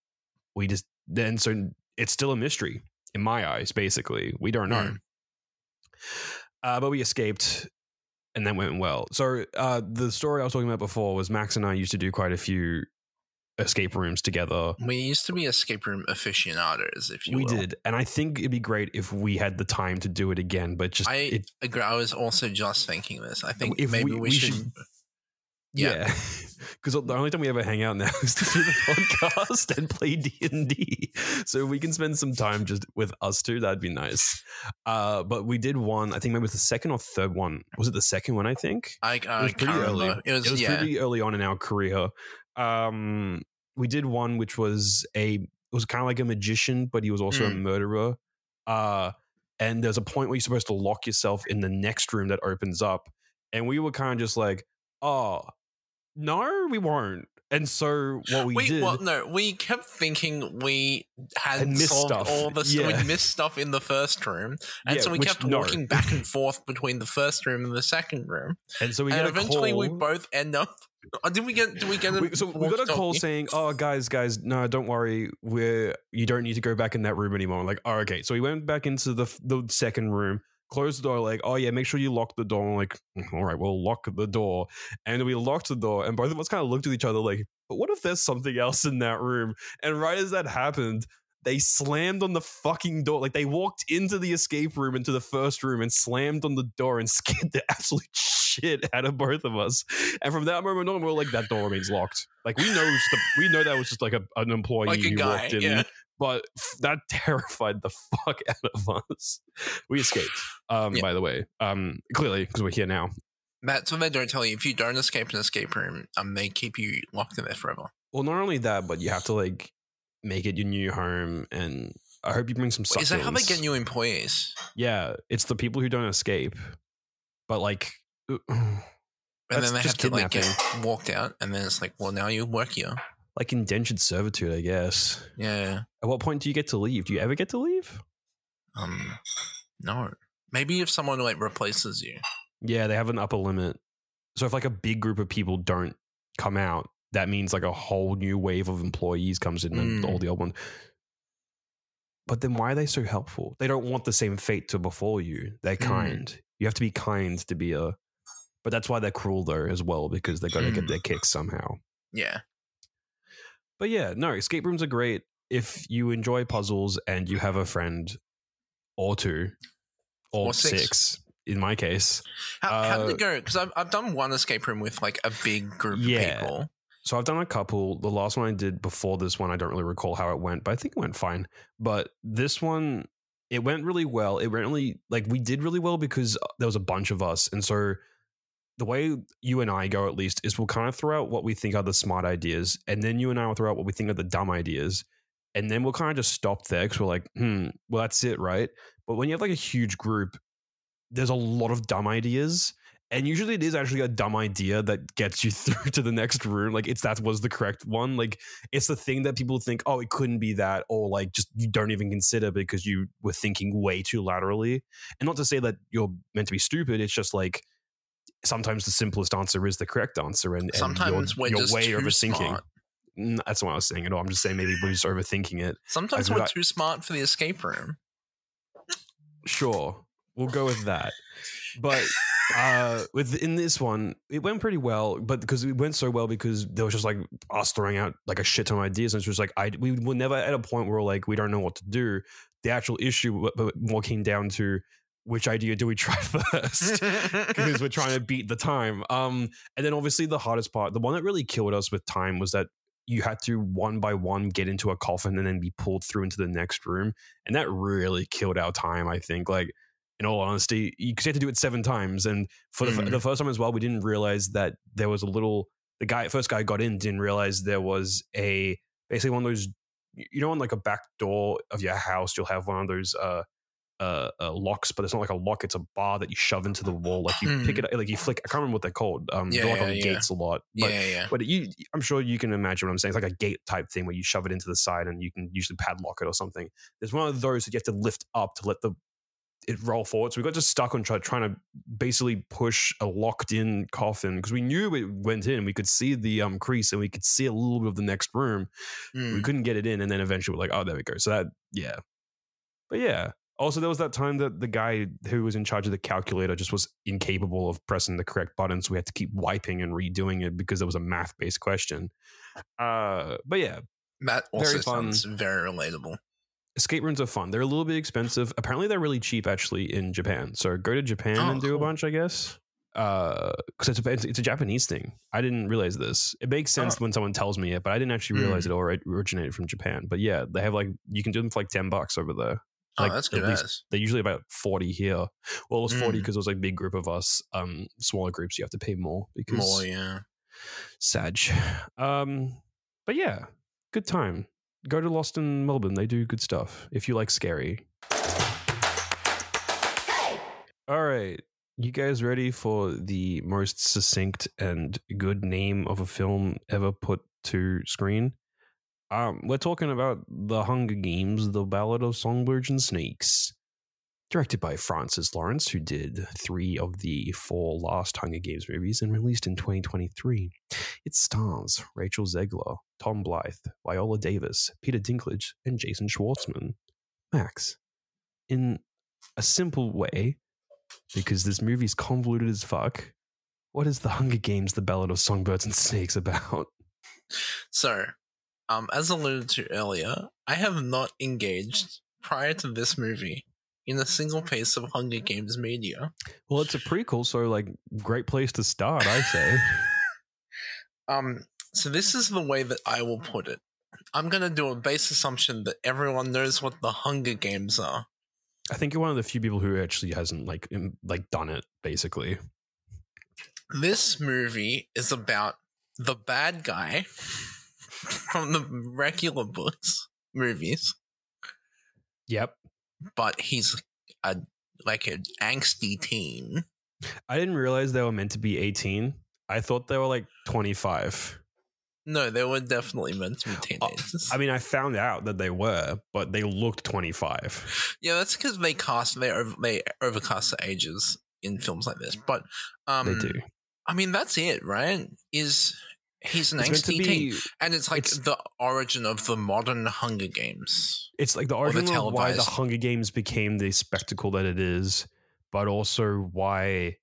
we just then so it's still a mystery in my eyes. Basically, we don't know. Uh, but we escaped, and that went well. So uh, the story I was talking about before was Max and I used to do quite a few escape rooms together. We used to be escape room aficionados, if you we will. did, and I think it'd be great if we had the time to do it again. But just I it, agree. I was also just thinking this. I think maybe we- we, we should. should- Yeah. yeah, because the only time we ever hang out now is to do the podcast and play D and D. So if we can spend some time just with us two. That'd be nice. Uh, but we did one. I think maybe it was the second or third one. Was it the second one? I think. I, I it was pretty early. remember. It was, it was yeah. pretty early on in our career. Um, we did one which was a it was kind of like a magician, but he was also a Mm. murderer. Uh, and there's a point where you're supposed to lock yourself in the next room that opens up, and we were kind of just like, oh, no, we won't. And so what we Wait, did, well, no, we kept thinking we had missed solved stuff. all the. Yeah. We missed stuff in the first room, and Yeah, so we which- kept no. walking back and forth between the first room and the second room. and so we and eventually, call. we both end up. Did we get? Did we get? A We- so we got a call saying, "Oh, guys, guys, no, don't worry. We're you don't need to go back in that room anymore." I'm like, "Oh, okay." So we went back into the the second room, closed the door. Like, "Oh yeah, make sure you lock the door." I'm like, "Mm, "All right, we'll lock the door." And we locked the door, and both of us kind of looked at each other like, "But what if there's something else in that room?" And right as that happened. They slammed on the fucking door. Like they walked into the escape room, into the first room, and slammed on the door and scared the absolute shit out of both of us. And from that moment on, we we're like, that door remains locked. Like we know, the, we know that was just like a, an employee Like a who guy, walked in, yeah. But f- that terrified the fuck out of us. We escaped, um, Yeah. by the way, um, clearly because we're here now. That's what they don't tell you. If you don't escape an escape room, um, they keep you locked in there forever. Well, not only that, but you have to like make it your new home, and I hope you bring some. Is that how they succulents. get new employees? Yeah, it's the people who don't escape, but like. And then they have just to like get walked out, and then it's like, well, now you work here. Like indentured servitude, I guess. Yeah. At what point do you get to leave? Do you ever get to leave? Um. No. Maybe if someone like replaces you. Yeah, they have an upper limit. So if like a big group of people don't come out, that means like a whole new wave of employees comes in and Mm. all the old ones. But then why are they so helpful? They don't want the same fate to befall you. They're Mm. kind. You have to be kind to be a but that's why they're cruel though as well, because they gotta get Mm. their kicks somehow. Yeah. But yeah, no, escape rooms are great if you enjoy puzzles and you have a friend or two or, Or six. six. in my case. How, how did Uh, it go? Because I've, I've done one escape room with like a big group Yeah. of people. So I've done a couple. The last one I did before this one, I don't really recall how it went, but I think it went fine. But this one, it went really well. It went really like we did really well because uh, there was a bunch of us, and so the way you and I go at least is we'll kind of throw out what we think are the smart ideas, and then you and I will throw out what we think are the dumb ideas, and then we'll kind of just stop there because we're like, hmm, well that's it, right? But when you have like a huge group, there's a lot of dumb ideas. And usually it is actually a dumb idea that gets you through to the next room. Like it's that was the correct one. Like it's the thing that people think, oh, it couldn't be that, or like just you don't even consider because you were thinking way too laterally. And not to say that you're meant to be stupid. It's just like sometimes the simplest answer is the correct answer, and, and Sometimes you're just way too overthinking. smart. That's not what I was saying at all. I'm just saying maybe we're just overthinking it. Sometimes we're too smart for the escape room. Sure, we'll go with that. But uh with in this one, it went pretty well. But because it went so well, because there was just like us throwing out like a shit ton of ideas, and it's just like I we were never at a point where like we don't know what to do. The actual issue w- more came down to which idea do we try first. because we're trying to beat the time. Um, and then obviously the hardest part, the one that really killed us with time was that you had to one by one get into a coffin and then be pulled through into the next room, and that really killed our time. I think, like in all honesty, because you had to do it seven times, and for the, f Mm. the first time as well, we didn't realize that there was a little. The guy, first guy got in, didn't realize there was a basically one of those. You know, on like a back door of your house, you'll have one of those uh, uh, uh, locks, but it's not like a lock; it's a bar that you shove into the wall. Like you pick it, like you flick. I can't remember what they're called. Um, Yeah, they're like yeah, on yeah. gates a lot. But, yeah, yeah. but you, I'm sure you can imagine what I'm saying. It's like a gate type thing where you shove it into the side and you can usually padlock it or something. There's one of those that you have to lift up to let the it roll forward. So we got just stuck on try, trying to basically push a locked in coffin because we knew it went in. We could see the um crease and we could see a little bit of the next room we Mm. couldn't get it in and then eventually we're like oh there we go so that yeah but yeah Also, there was that time that the guy who was in charge of the calculator just was incapable of pressing the correct button, so we had to keep wiping and redoing it because it was a math-based question. Uh, but yeah, That Very also fun. sounds very relatable. escape rooms are fun. They're a little bit expensive. Apparently, they're really cheap actually in Japan. So go to Japan Oh, and do a bunch, I guess. Because it's, a- it's it's a Japanese thing. I didn't realize this. It makes sense Oh. when someone tells me it, but I didn't actually realize it all originated from Japan. But yeah, they have like you can do them for like ten bucks over there. Oh, Like, that's at good. least- They're usually about forty here. Well, it was forty Mm. because it was like a big group of us. Um, smaller groups you have to pay more because More, yeah. Sag. Um, but yeah, good time. Go to Lost in Melbourne. They do good stuff if you like scary. All right. You guys ready for the most succinct and good name of a film ever put to screen? Um, we're talking about The Hunger Games, The Ballad of Songbirds and Snakes. Directed by Francis Lawrence, who did three of the four last Hunger Games movies and released in 2023. It stars Rachel Zegler, Tom Blythe, Viola Davis, Peter Dinklage, and Jason Schwartzman. Max, in a simple way, because this movie's convoluted as fuck, what is The Hunger Games, The Ballad of Songbirds and Snakes about? So, um, as alluded to earlier, I have not engaged prior to this movie in a single piece of Hunger Games media. Well, it's a prequel, so like great place to start, I say. Um, so this is the way that I will put it. I'm gonna do a base assumption that everyone knows what the Hunger Games are. I think you're one of the few people who actually hasn't like like done it. Basically, This movie is about the bad guy from the regular books movies, yep. but he's a like an angsty teen. I didn't realize they were meant to be 18. I thought they were like 25. No, they were definitely meant to be teenagers. I mean, I found out that they were, but they looked 25. yeah, that's because they cast they over, they overcast the ages in films like this. But um, they do. I mean, that's it, right? Is he's an It's angsty teen, be. and it's like it's- the origin of the modern Hunger Games. It's like the the origin of why the Hunger Games became the spectacle that it is, but also why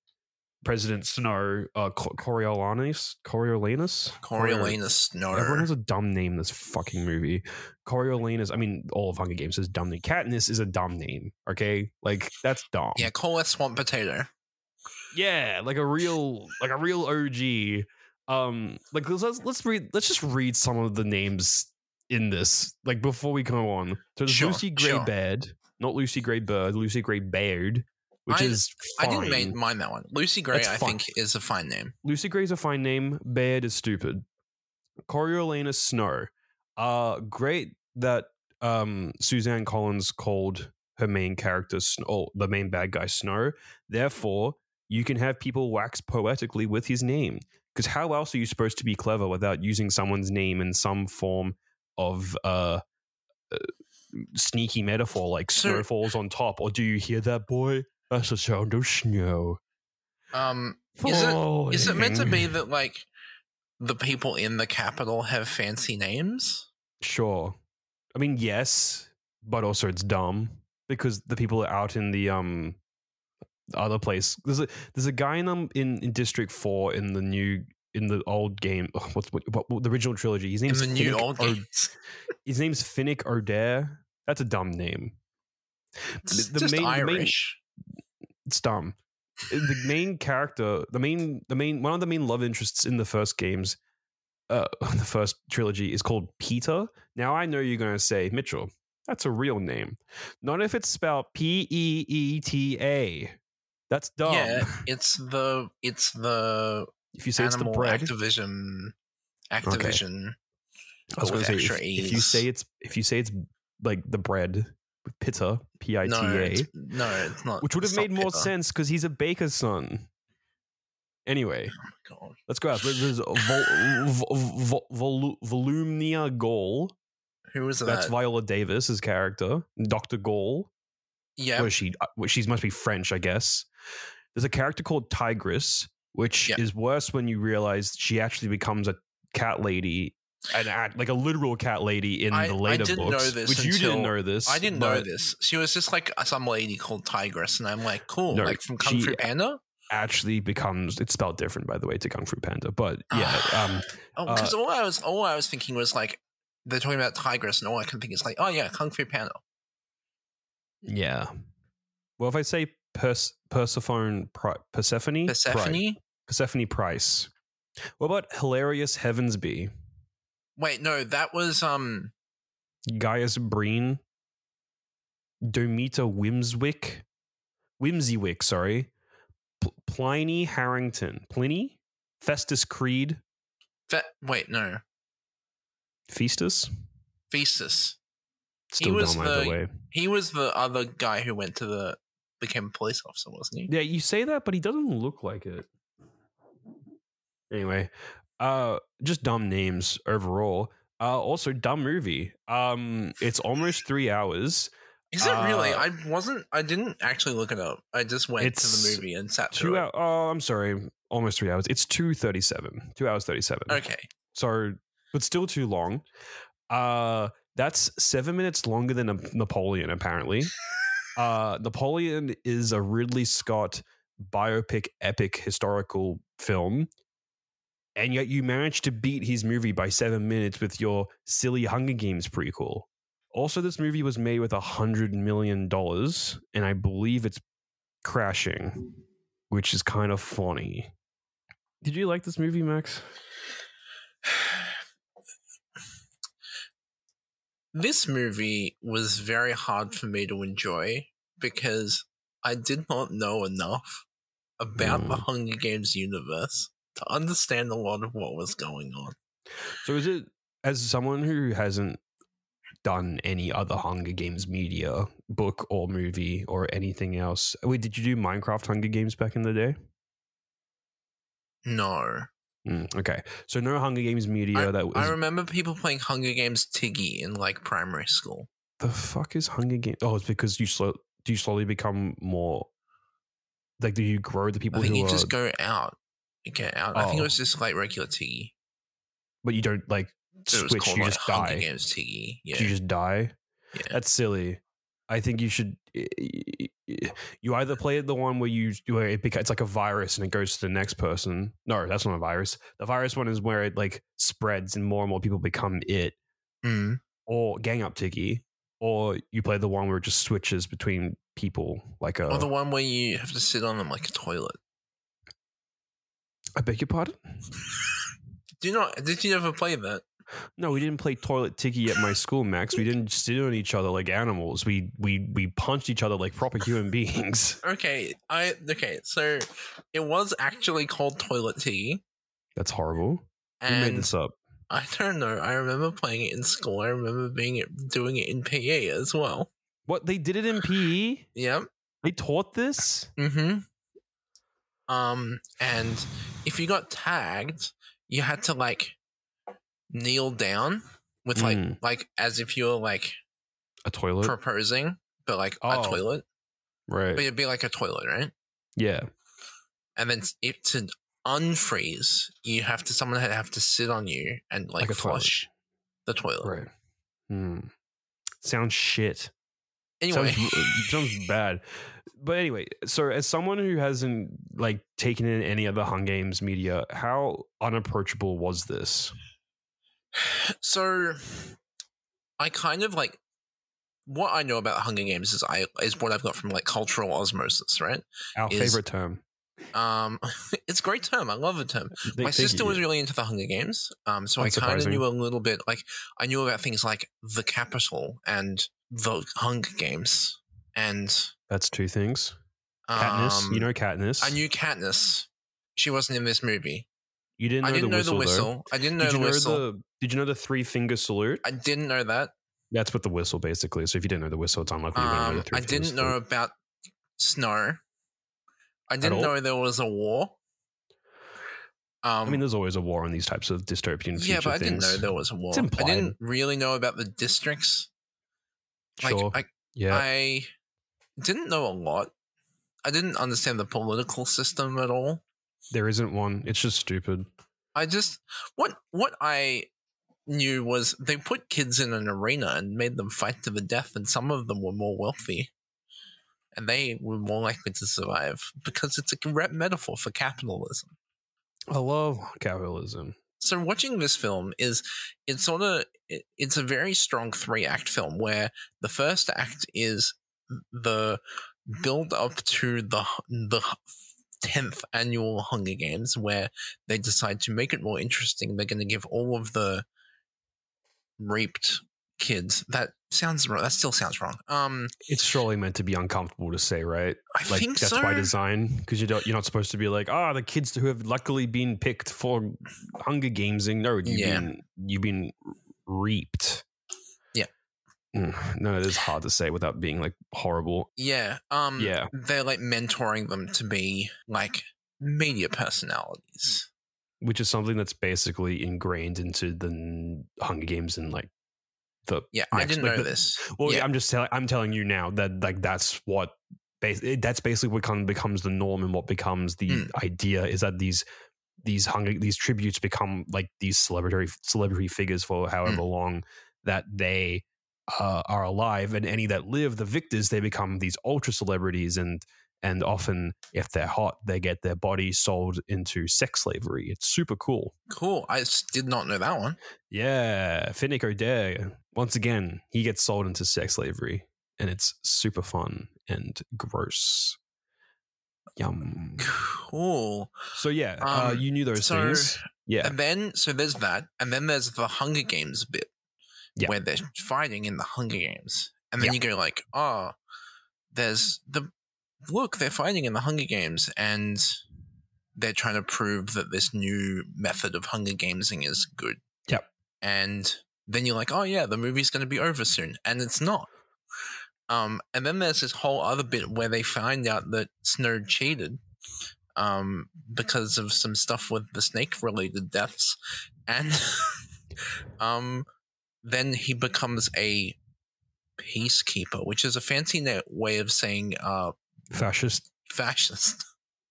President Snow, uh, Co- Coriolanus, Coriolanus, Coriolanus, no. Everyone has a dumb name in this fucking movie. Coriolanus, I mean, all of Hunger Games is dumb name. Katniss is a dumb name. Okay, like that's dumb. Yeah, call us swamp potato. yeah, like a real, like a real OG. Um, like let's let's, let's read. Let's just read some of the names in this, like before we go on. So there's Sure, Lucy Gray sure. Baird, not Lucy Gray Bird, Lucy Gray Baird, which I- is I didn't mind that one. Lucy Gray, That's I fine. think, is a fine name. Lucy Gray's a fine name. Baird is stupid. Coriolanus Snow. Uh great that um Suzanne Collins called her main character Snow, oh, the main bad guy Snow. Therefore, you can have people wax poetically with his name. Because how else are you supposed to be clever without using someone's name in some form of uh, uh sneaky metaphor like So- snow falls on top or do you hear that boy that's the sound of snow Um, is it is it meant to be that like the people in the Capitol have fancy names? Sure. I mean, yes, but also it's dumb because the people are out in the um other place. There's a there's a guy in um in, in District Four in the new in the old game. oh, What's what, what, what- the original trilogy? His In name's the new Finnick old O- His name's Finnick Odair. That's a dumb name. it's the just main- the main- Irish. It's dumb. the main character, the main, the main, one of the main love interests in the first games, uh, the first trilogy is called Peeta. Now I know you're going to say Mitchell. That's a real name. Not if it's spelled P E E T A. That's dumb. Yeah, it's the it's the If you say it's the bread, Activision. Activision. I was going to say if, if you say it's if you say it's like the bread with Pitta P I T No, it's, no, it's not. which would have made more sense because he's a baker's son. Anyway, God. let's go out. There's a vol- vol- vol- vol- Volumnia Gaul. Who is that? That's? Viola Davis' character. Dr. Gaul. yeah, What is she? uh, She must be French, I guess. There's a character called Tigris, which Yeah. is worse when you realize she actually becomes a cat lady an act like a literal cat lady in I- the later books, which you didn't know this. I didn't know this. She was just like some lady called Tigris, and I'm like, cool, No, like from Kung Fu Panda. Actually, becomes it's spelled different by the way to Kung Fu Panda, but yeah, um, Oh, Uh, because all I was all I was thinking was like they're talking about Tigris, and all I can think is like, oh yeah, Kung Fu Panda. yeah. Well, if I say Pers- Persephone, Pri- Persephone, Pri- Persephone. Persephone Price. What about Hilarius Heavensbee, Wait, no, that was um. Gaius Breen, Domita Whimswick, Whimsiwick, sorry, Pl- Pliny Harrington, Pliny, Festus Creed, Fe- wait, no, Festus. Festus. Still was dumb either the- way. He was the other guy who went to the became a police officer, wasn't he? Yeah, you say that, but he doesn't look like it. Anyway, uh, just dumb names overall. Uh, also dumb movie. Um, it's almost three hours. Is it really? Uh, I wasn't. I didn't actually look it up. I just went to the movie and sat Two through hours. Oh, I'm sorry. Almost three hours. It's two thirty-seven. Two hours thirty-seven. Okay. So, but still too long. Uh, that's seven minutes longer than a Napoleon, apparently. Uh, Napoleon is a Ridley Scott biopic, epic historical film. And yet you managed to beat his movie by seven minutes with your silly Hunger Games prequel. Also, this movie was made with a hundred million dollars, and I believe it's crashing, which is kind of funny. Did you like this movie, Max? This movie was very hard for me to enjoy because I did not know enough about the Mm. Hunger Games universe to understand a lot of what was going on. So is it as someone who hasn't done any other Hunger Games media, book or movie or anything else? Wait, did you do Minecraft Hunger Games back in the day? No. Mm, okay, so no Hunger Games media. that was I remember people playing Hunger Games Tiggy in like primary school. the fuck is Hunger Games? Oh, it's because you slow. Do you slowly become more? Like, do you grow the people? I think who you are? just go out. You get out. I think it Oh. was just like regular Tiggy. but you don't like it was switch. called You like just Hunger die. Games Tiggy. Yeah. You just die. yeah. That's silly. I think you should. You either play the one where you where it beca- it's like a virus and it goes to the next person. No, that's not a virus. The virus one is where it like spreads and more and more people become it. Mm. Or gang up Tiki. Or you play the one where it just switches between people, like a. Or the one where you have to sit on them like a toilet. I beg your pardon. Do you not? Did you ever play that? No, we didn't play toilet tiki at my school, Max. We didn't sit on each other like animals. We we we punched each other like proper human beings. Okay, I okay. So it was actually called Toilet tiki. That's horrible. Who made this up? I don't know. I remember playing it in school. I remember being it, doing it in PE as well. What they did it in PE? Yep. They taught this? Mm-hmm. Um, and if you got tagged, you had to like kneel down with like Mm. like as if you were like A toilet? proposing, but like Oh. a toilet. right. But it'd be like a toilet, right? yeah. And then it to unfreeze, you have to someone had have to sit on you and like, Like a toilet. flush the toilet. Right. Hmm. Sounds shit. Anyway, Sounds, sounds bad. But anyway, so as someone who hasn't like taken in any other Hung Games media, how unapproachable was this? So I kind of like what I know about Hunger Games is I is what I've got from like cultural osmosis, right? Our Is- favorite term. Um, it's a great term. I love the term. My sister was really into the Hunger Games, um, so I kind of knew a little bit. Like I knew about things like the Capitol and the Hunger Games, and That's two things. Katniss. um, you know Katniss. I knew Katniss. She wasn't in this movie. You didn't know, I didn't the, know whistle, the though. I didn't know Did the you know whistle. the Did you know the three finger salute? I didn't know that. That's what the whistle basically. So if you didn't know the whistle, it's unlikely you're going to know Um, the three I didn't know salute. about snow. I didn't know there was a war. Um, I mean, there's always a war on these types of dystopian yeah, but I things. didn't know there was a war. I didn't really know about the districts. Like, Sure. I, yeah. I didn't know a lot. I didn't understand the political system at all. There isn't one. It's just stupid. I just what what I knew was they put kids in an arena and made them fight to the death, and some of them were more wealthy. And they were more likely to survive because it's a metaphor for capitalism. I love capitalism. So watching this film is it's sort of it, it's a very strong three act film where the first act is the build up to the the 10th annual Hunger Games where they decide to make it more interesting. They're going to give all of the raped kids that sounds wrong. That still sounds wrong. Um, It's surely meant to be uncomfortable to say, right? I Like think that's so. by design because you don't. You're not supposed to be like, ah, the kids who have luckily been picked for Hunger Gamesing. No, you've Yeah. been you've been reaped. Mm, no, it is hard to say without being like horrible. Yeah. Um, Yeah. They're like mentoring them to be like media personalities. which is something that's basically ingrained into the Hunger Games and like the Yeah, I didn't like know the- this. Well, yeah. I'm just telling I'm telling you now that like that's what bas- that's basically what kind of becomes the norm and what becomes the Hmm. idea is that these these hunger these tributes become like these celebrity celebrity figures for however Hmm. long that they uh, are alive and any that live the victors they become these ultra celebrities and and often if they're hot they get their bodies sold into sex slavery it's super cool Cool. I did not know that one. yeah, Finnick Odair. Once again, he gets sold into sex slavery, and it's super fun and gross. Yum. Cool. So yeah, uh, Um, you knew those so- things. Yeah, And then, so there's that. And then there's the Hunger Games bit Yeah. where they're fighting in the Hunger Games. And then Yeah. you go like, oh, there's the, look, they're fighting in the Hunger Games and they're trying to prove that this new method of Hunger Gamesing is good. Yep. And then you're like, oh yeah, the movie's going to be over soon. And it's not. Um, and then there's this whole other bit where they find out that Snow cheated um, because of some stuff with the snake related deaths. And um, then he becomes a peacekeeper, which is a fancy way of saying uh, fascist. fascist.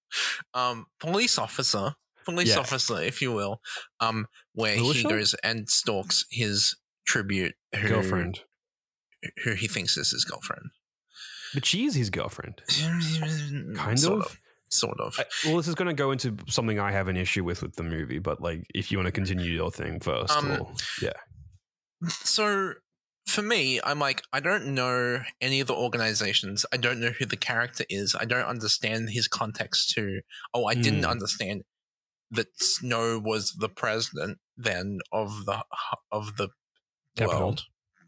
um, police officer, police Yeah. officer, if you will, um, where he Militia? goes and stalks his tribute who, Girlfriend, who he thinks is his girlfriend. but she's his girlfriend. Kind sort of. Sort of. I, well, this is going to go into something I have an issue with with the movie, but like, if you want to continue your thing first, Um, or, yeah, So for me, I'm like, I don't know any of the organizations. I don't know who the character is. I don't understand his context to. Oh, I didn't Hmm. understand that Snow was the president then of the of the Capitol. world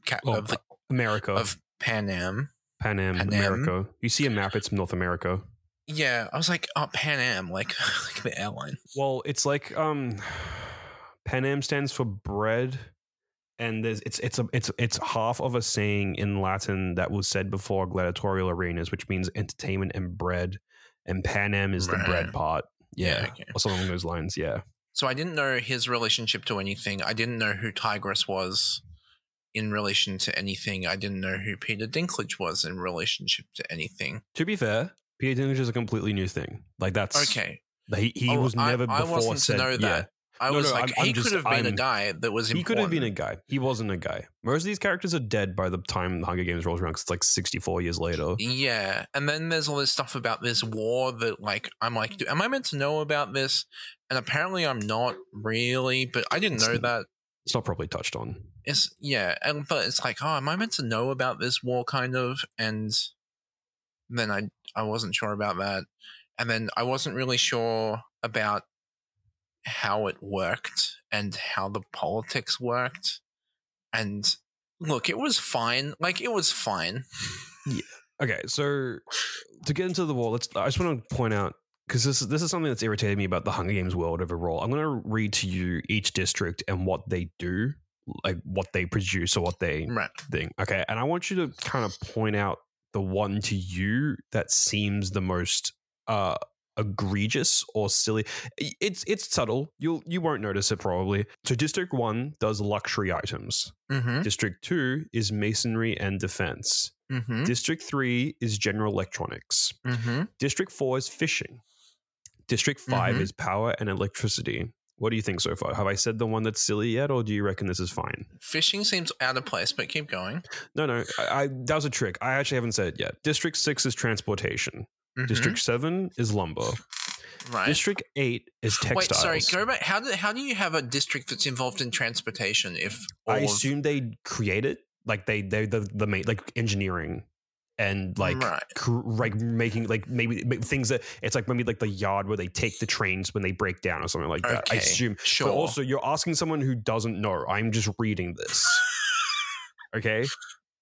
ca- Oh, of the America, of Pan Am. Pan Am, Pan Am. America. You see a map; it's North America. Yeah, I was like, oh, Pan Am, like like the airline. Well, it's like um Panem stands for bread and there's it's it's a it's it's half of a saying in Latin that was said before gladiatorial arenas which means entertainment and bread and panem is the Right. bread part. Yeah. Yeah, okay. Or something along those lines, yeah. So I didn't know his relationship to anything. I didn't know who Tigris was in relation to anything. I didn't know who Peter Dinklage was in relationship to anything. To be fair, Peter Dinklage is a completely new thing. Like that's Okay. he, he Oh, was never I, before wasn't said to know yeah. I No, was no, like, I'm- he could have been a I'm- guy that was He could have been a guy. He wasn't a guy. Most of these characters are dead by the time the Hunger Games rolls around it's like 64 years later. Yeah, and then there's all this stuff about this war that, like, I'm like, do- am I meant to know about this? And apparently, I'm not really. But I didn't know that. It's not properly touched on. It's yeah, and but it's like, oh, am I meant to know about this war, kind of? And then I I wasn't sure about that, and then I wasn't really sure about how it worked and how the politics worked. And look, it was fine. Like it was fine. Yeah. Okay, so to get into the war, let's. I just want to point out because this is this is something that's irritated me about the Hunger Games world overall. I'm going to read to you each district and what they do, like what they produce or what they Right. thing. Okay, and I want you to kind of point out the one to you that seems the most uh egregious or silly. It's it's subtle. You'll you won't notice it probably. So District One does luxury items. Mm-hmm. District Two is masonry and defense. Mm-hmm. District 3 is general electronics. Mm-hmm. District 4 is fishing. District 5 Mhm. is power and electricity, What do you think so far? Have I said the one that's silly yet, or do you reckon this is fine? Fishing seems out of place, but keep going. No, no, I, I that was a trick. I actually haven't said it yet. District six is transportation. Mhm. District seven is lumber. right. District eight is textiles. Wait, sorry. Go back. How do how do you have a district that's involved in transportation? If all I of- assume they create it, like they they the the main like engineering and like right. cr- like making like maybe ma- things that it's like maybe like the yard where they take the trains when they break down or something like that. I assume. Sure. But also, you're asking someone who doesn't know. I'm just reading this. okay.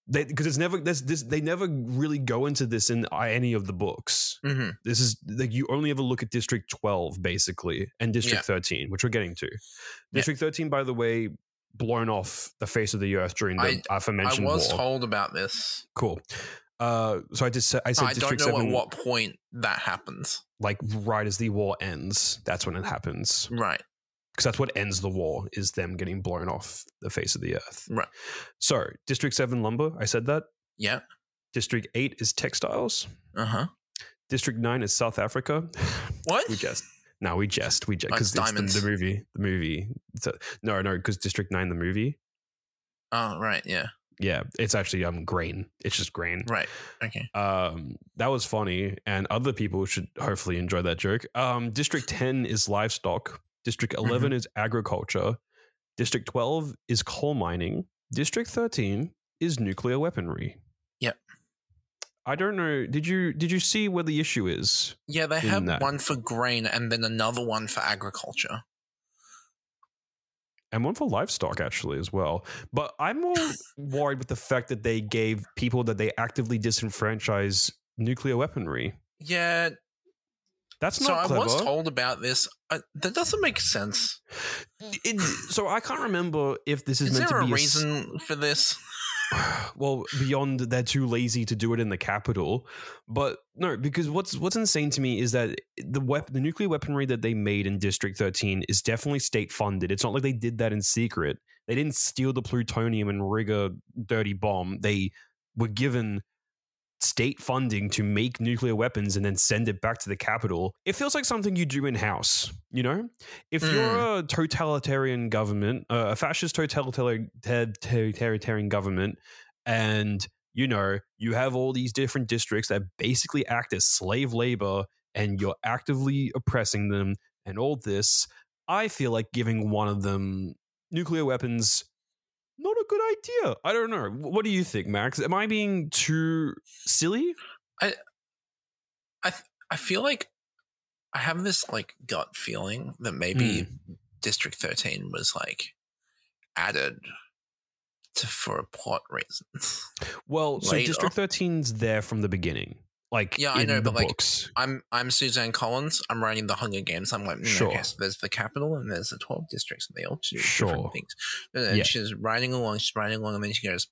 Because it's never this this they never really go into this in any of the books. hmm This is like you only ever look at District 12 basically and District 13, which we're getting to. District 13, by the way, blown off the face of the earth during the I- I was war. told about this. cool. Uh, so I just said I said I don't District know 7 at what point that happens. like right as the war ends. That's when it happens Right. Because that's what ends the war is them getting blown off the face of the earth. Right. So District 7 lumber, I said that. Yeah. District 8 is textiles. Uh huh. District 9 is South Africa. What? we just. No, we jest. We jest because it's the, the movie. The movie. A- no, no, because District Nine, the movie. Oh, right. Yeah. Yeah, it's actually um grain. It's just grain. Right. Okay. Um, that was funny, and other people should hopefully enjoy that joke. Um, District Ten is livestock. District 11 Mm-hmm. is agriculture. District Twelve is coal mining. District Thirteen is nuclear weaponry. Yep. I don't know. Did you did you see where the issue is? Yeah, they have that. one for grain and then another one for agriculture. and one for livestock actually as well. But I'm more worried with the fact that they gave people that they actively disenfranchise nuclear weaponry. Yeah. That's So not So I was told about this. Uh, that doesn't make sense. It- so I can't remember if this is, Is meant there to a be a reason for this? well beyond they're too lazy to do it in the Capitol but no because what's what's insane to me is that the wep- the nuclear weaponry that they made in district 13 is definitely state funded it's not like they did that in secret they didn't steal the plutonium and rig a dirty bomb they were given state funding to make nuclear weapons and then send it back to the Capitol it feels like something you do in house you know? If you're a totalitarian government uh, a fascist totalitarian government and you know you have all these different districts that basically act as slave labor and you're actively oppressing them and all this i feel like giving one of them nuclear weapons not a good idea. I don't know. What do you think max? Am i being too silly? I I, I feel like I have this like gut feeling that maybe Hmm. District 13 was like added to for a plot reasons. well so district 13's there from the beginning like Yeah, I know, but, like, books I'm I'm Suzanne Collins. I'm writing the Hunger Games. I'm like, mm, Sure. okay, so there's the Capitol and there's the 12 districts, and they all do Sure. different things. And Yeah. she's riding along, she's riding along, and then she goes,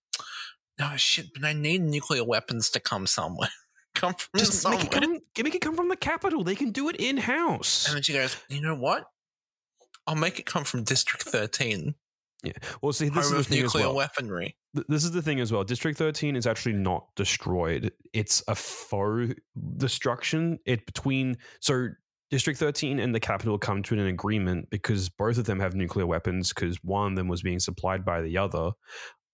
"Oh shit!" But I need nuclear weapons to come somewhere. come from just somewhere. make it come make it come from the Capitol they can do it in-house And then she goes, "You know what? I'll make it come from District 13, well see this is the thing as well weaponry." This is the thing as well. District 13 is actually not destroyed. It's a faux destruction. It between so District 13 and the Capitol come to an agreement because both of them have nuclear weapons because one of them was being supplied by the other.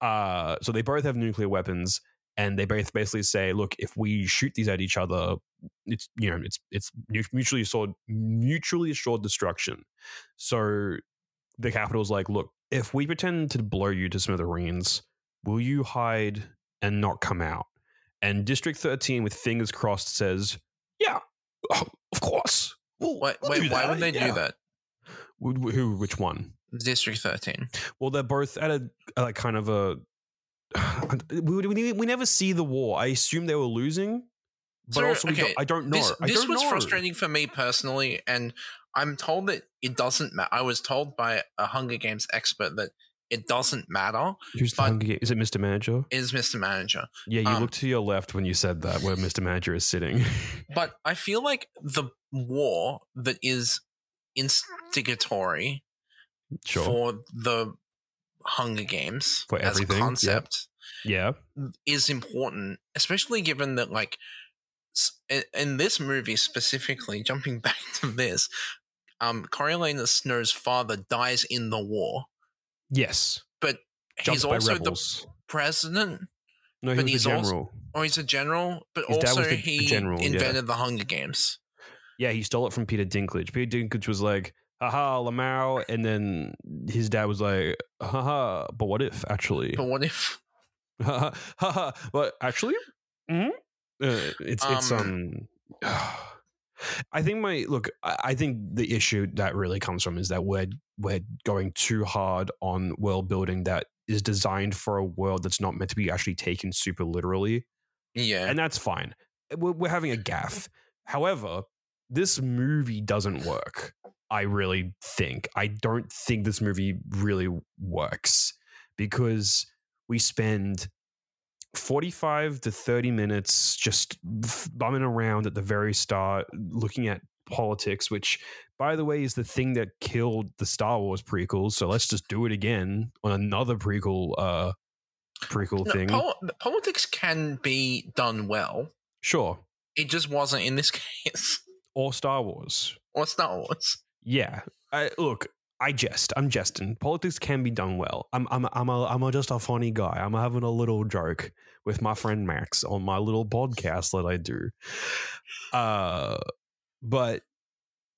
Uh, so they both have nuclear weapons and they both basically say, look, if we shoot these at each other, it's you know, it's it's mutually assured mutually assured destruction. So the Capitol's like, look, if we pretend to blow you to smithereens, will you hide and not come out? And District 13, with fingers crossed, says, yeah, oh, of course. We'll, Wait, we'll wait why would they yeah." do that? Who, who- which one? District 13. Well, they're both at a, like kind of a. We, we, we never see the war. I assume they were losing, but So, also we okay, don't, I don't know. This, this don't was know. frustrating for me personally, and I'm told that it doesn't matter. I was told by a Hunger Games expert that it doesn't matter. Who's the Hunger Game- Is it Mr. Manager? Is Mr. Manager, Yeah, you um, look to your left when you said that, where Mr. Manager is sitting. but I feel like the war that is instigatory sure. for the Hunger Games For as a everything, concept yeah. is important, especially given that like in- this movie specifically. Jumping back to this, um, Coriolanus Snow's father dies in the war. Yes. But Jumped he's also the president, no, he but he's the also- general. or he's a general, but His also the- the he general, yeah. invented the Hunger Games. Yeah, he stole it from Peter Dinklage. Peter Dinklage was like, haha, Lamau. And then his dad was like, haha, but what if actually? But what if haha, but actually? Mhm. Uh, it's, it's, Um, um, I think my look. I I think the issue that really comes from is that we're we're going too hard on world building that is designed for a world that's not meant to be actually taken super literally yeah? and that's fine. We're, we're having a gaff. However, this movie doesn't work. I really think. I don't think this movie really works because we spend 45 to 30 minutes just bumming around at the very start, looking at politics, which, by the way, is the thing that killed the Star Wars prequels. So let's just do it again on another prequel, uh, prequel No, thing. pol- politics can be done well. sure. It just wasn't in this case. Or Star Wars. or Star Wars. Yeah. I, look, I jest. I'm jesting. Politics can be done well. I'm I'm I'm a, I'm a, just a funny guy. I'm having a little joke with my friend Max on my little podcast that I do. Uh, but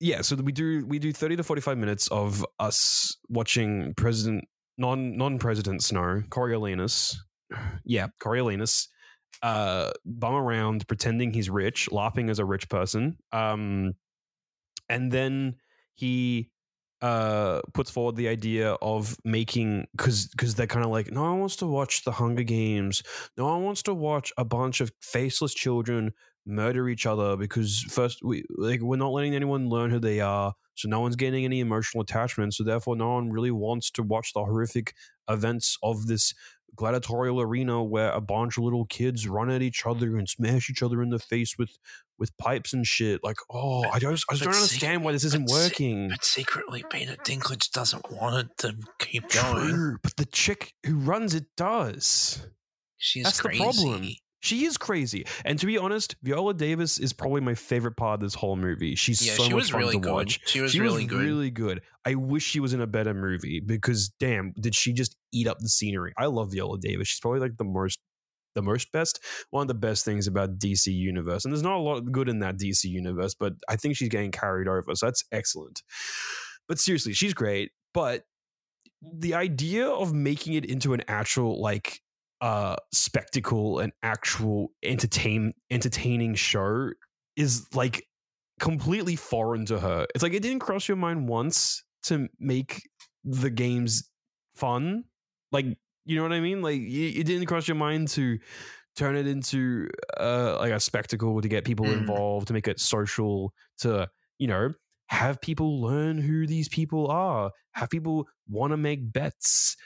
yeah, so we do we do 30 to 45 minutes of us watching President non non President Snow Coriolanus. Yeah, Coriolanus. Uh, bum around pretending he's rich, laughing as a rich person. Um, and then he uh puts forward the idea of making because because they're kind of like no one wants to watch the hunger games. No one wants to watch a bunch of faceless children murder each other because first we like we're not letting anyone learn who they are so no one's getting any emotional attachment so therefore no one really wants to watch the horrific events of this gladiatorial arena where a bunch of little kids run at each other and smash each other in the face with with pipes and shit like oh i just i just don't understand why this isn't working But secretly, Peter Dinklage doesn't want it to keep going. But the chick who runs it does. She's That's the problem. She is crazy. And to be honest, Viola Davis is probably my favorite part of this whole movie. She's Yeah, so she much was fun really to good. watch. She was she really was good. really good. I wish she was in a better movie because damn, did she just eat up the scenery? I love Viola Davis. She's probably like the most the most best, one of the best things about DC universe. And there's not a lot of good in that DC universe, but I think she's getting carried over. So that's excellent. But seriously, she's great. But the idea of making it into an actual like uh spectacle an actual entertain entertaining show is like completely foreign to her. It's like it didn't cross your mind once to make the games fun. Like you know what i mean? Like it didn't cross your mind to turn it into uh like a spectacle to get people Mm. involved to make it social to you know have people learn who these people are have people want to make bets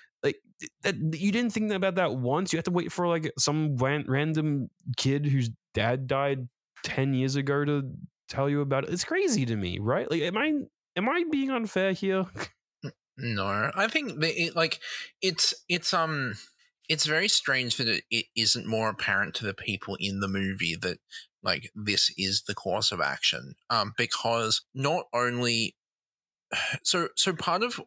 that you didn't think about that once? You have to wait for like some random kid whose dad died 10 years ago to tell you about it? It's crazy to me right? Like am i am i being unfair here? No, I think it, like it's it's um it's very strange that it isn't more apparent to the people in the movie that like this is the course of action. Um, because not only so so part of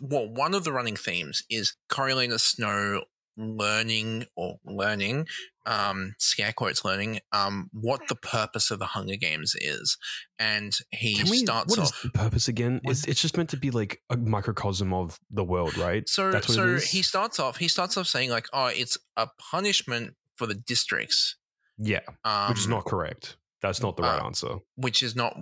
well one of the running themes is Coriolanus Snow learning or learning um scare quotes learning um what the purpose of the hunger games is. And he we, starts what is off the purpose again? What- it's, it's just meant to be like a microcosm of the world right? So so he starts off he starts off saying like, oh, it's a punishment for the districts. yeah Um, which is not correct that's not the right uh, answer which is not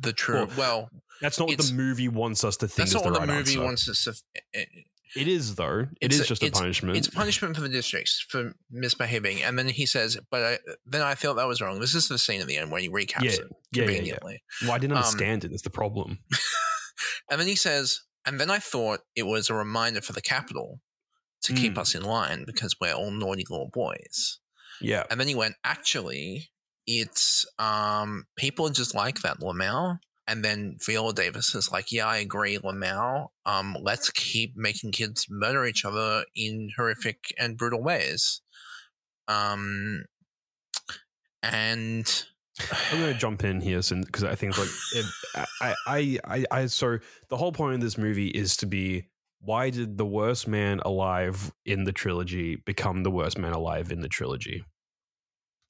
the true. Well, Well, that's not what the movie wants us to think that's not the what right the movie answer. wants us to. eh, it is though It is a- just a it's- punishment It's punishment for the districts for misbehaving, and then he says, "But I, then I felt that was wrong." This is the scene at the end where he recaps Yeah, it yeah, yeah, yeah. conveniently, well i didn't um, understand it that's the problem and then he says, "And then I thought it was a reminder for the Capitol to keep Mm. us in line because we're all naughty little boys." yeah And then he went, actually, it's um people just like that, Lamau. And then Viola Davis is like, yeah, I agree, Lamau. Um, let's keep making kids murder each other in horrific and brutal ways. Um, and I'm going to jump in here because I think like if, I, I, I, I, so the whole point of this movie is to be why did the worst man alive in the trilogy become the worst man alive in the trilogy?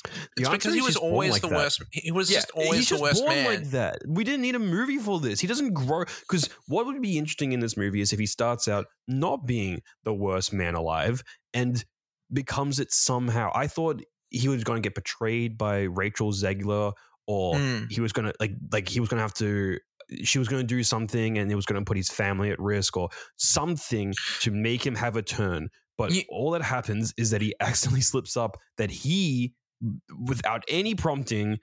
The it's because he was always like the that. worst. He was Yeah, just always he's the just worst born man. like that. We didn't need a movie for this. He doesn't grow because what would be interesting in this movie is if he starts out not being the worst man alive and becomes it somehow. I thought he was going to get betrayed by Rachel Zegler, or Mm. he was going to like like he was going to have to. She was going to do something, and it was going to put his family at risk, or something to make him have a turn. But all that happens is that he accidentally slips up. That he, without any prompting,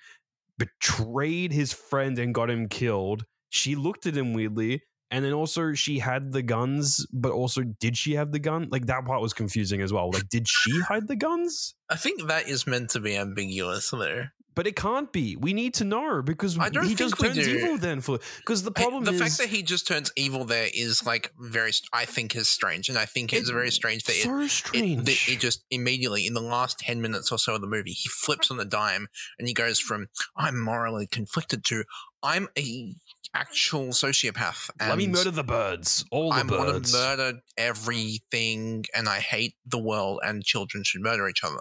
betrayed his friend and got him killed. She looked at him weirdly. And then also she had the guns, but also did she have the gun? Like that part was confusing as well. Like, did she hide the guns? I think that is meant to be ambiguous there. But it can't be. We need to know because I don't he just turns do. evil then for because the problem the is fact that he just turns evil there is like very. I think is strange, and I think it's It- very strange that it, so it, strange. that it just immediately in the last 10 minutes or so of the movie he flips on the dime and he goes from i'm morally conflicted to i'm a actual sociopath and Let me murder the birds. All the I want birds. to murder everything, and I hate the world, and children should murder each other.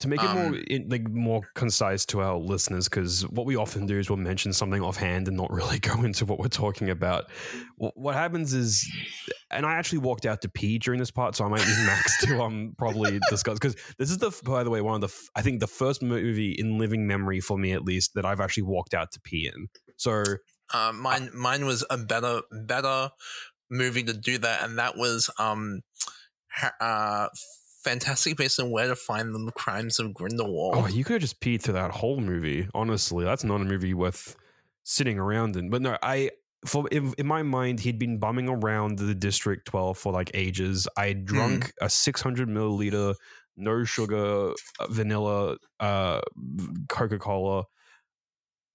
to make it more Um, in, like more concise to our listeners because what we often do is we'll mention something offhand and not really go into what we're talking about what happens is and i actually walked out to pee during this part so i might need max to um probably discuss because this is the by the way one of the I think the first movie in living memory for me at least that i've actually walked out to pee in. So Uh, mine, mine was a better, better movie to do that, and that was um, uh, Fantastic Beasts and Where to Find Them: Crimes of Grindelwald. oh you could have just peed through that whole movie honestly. That's not a movie worth sitting around in. But no i for in, in my mind he'd been bumming around the district 12 for like ages. I had drunk a 600 milliliter no sugar uh, vanilla uh coca-cola.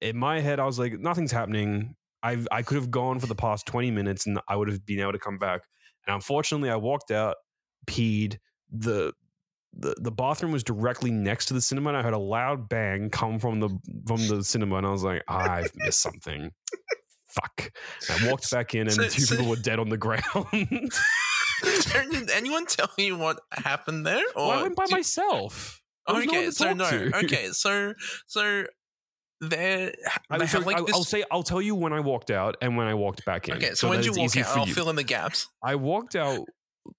In my head i was like nothing's happening. I i could have gone for the past 20 minutes and i would have been able to come back. And unfortunately i walked out peed. The the, the bathroom was directly next to the cinema and I heard a loud bang come from the from the cinema and I was like, I've missed something. Fuck. And I walked back in and So- two so- people were dead on the ground. Did anyone tell you what happened there? well, I went by myself. Was no Okay, so no. to. Okay, so so there. I, they so have like I, this. will say I'll tell you when I walked out and when I walked back in. okay, so, when did you walk out? I'll you. fill in the gaps. I walked out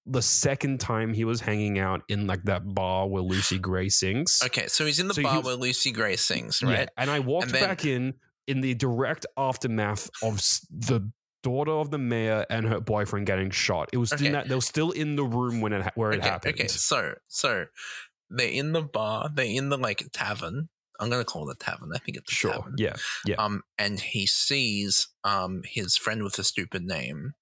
the second time he was hanging out in like that bar where Lucy Gray sings. Okay, so he's in the So bar was- where Lucy Gray sings, Yeah, right? and I walked And then- back in in the direct aftermath of the daughter of the mayor and her boyfriend getting shot. It was Okay. in that they were still in the room when it where it okay, happened. okay. So so they're in the bar. They're in the like tavern. I'm gonna call it a tavern. I think it's a Sure. tavern. Yeah. Yeah. Um, and he sees um his friend with a stupid name,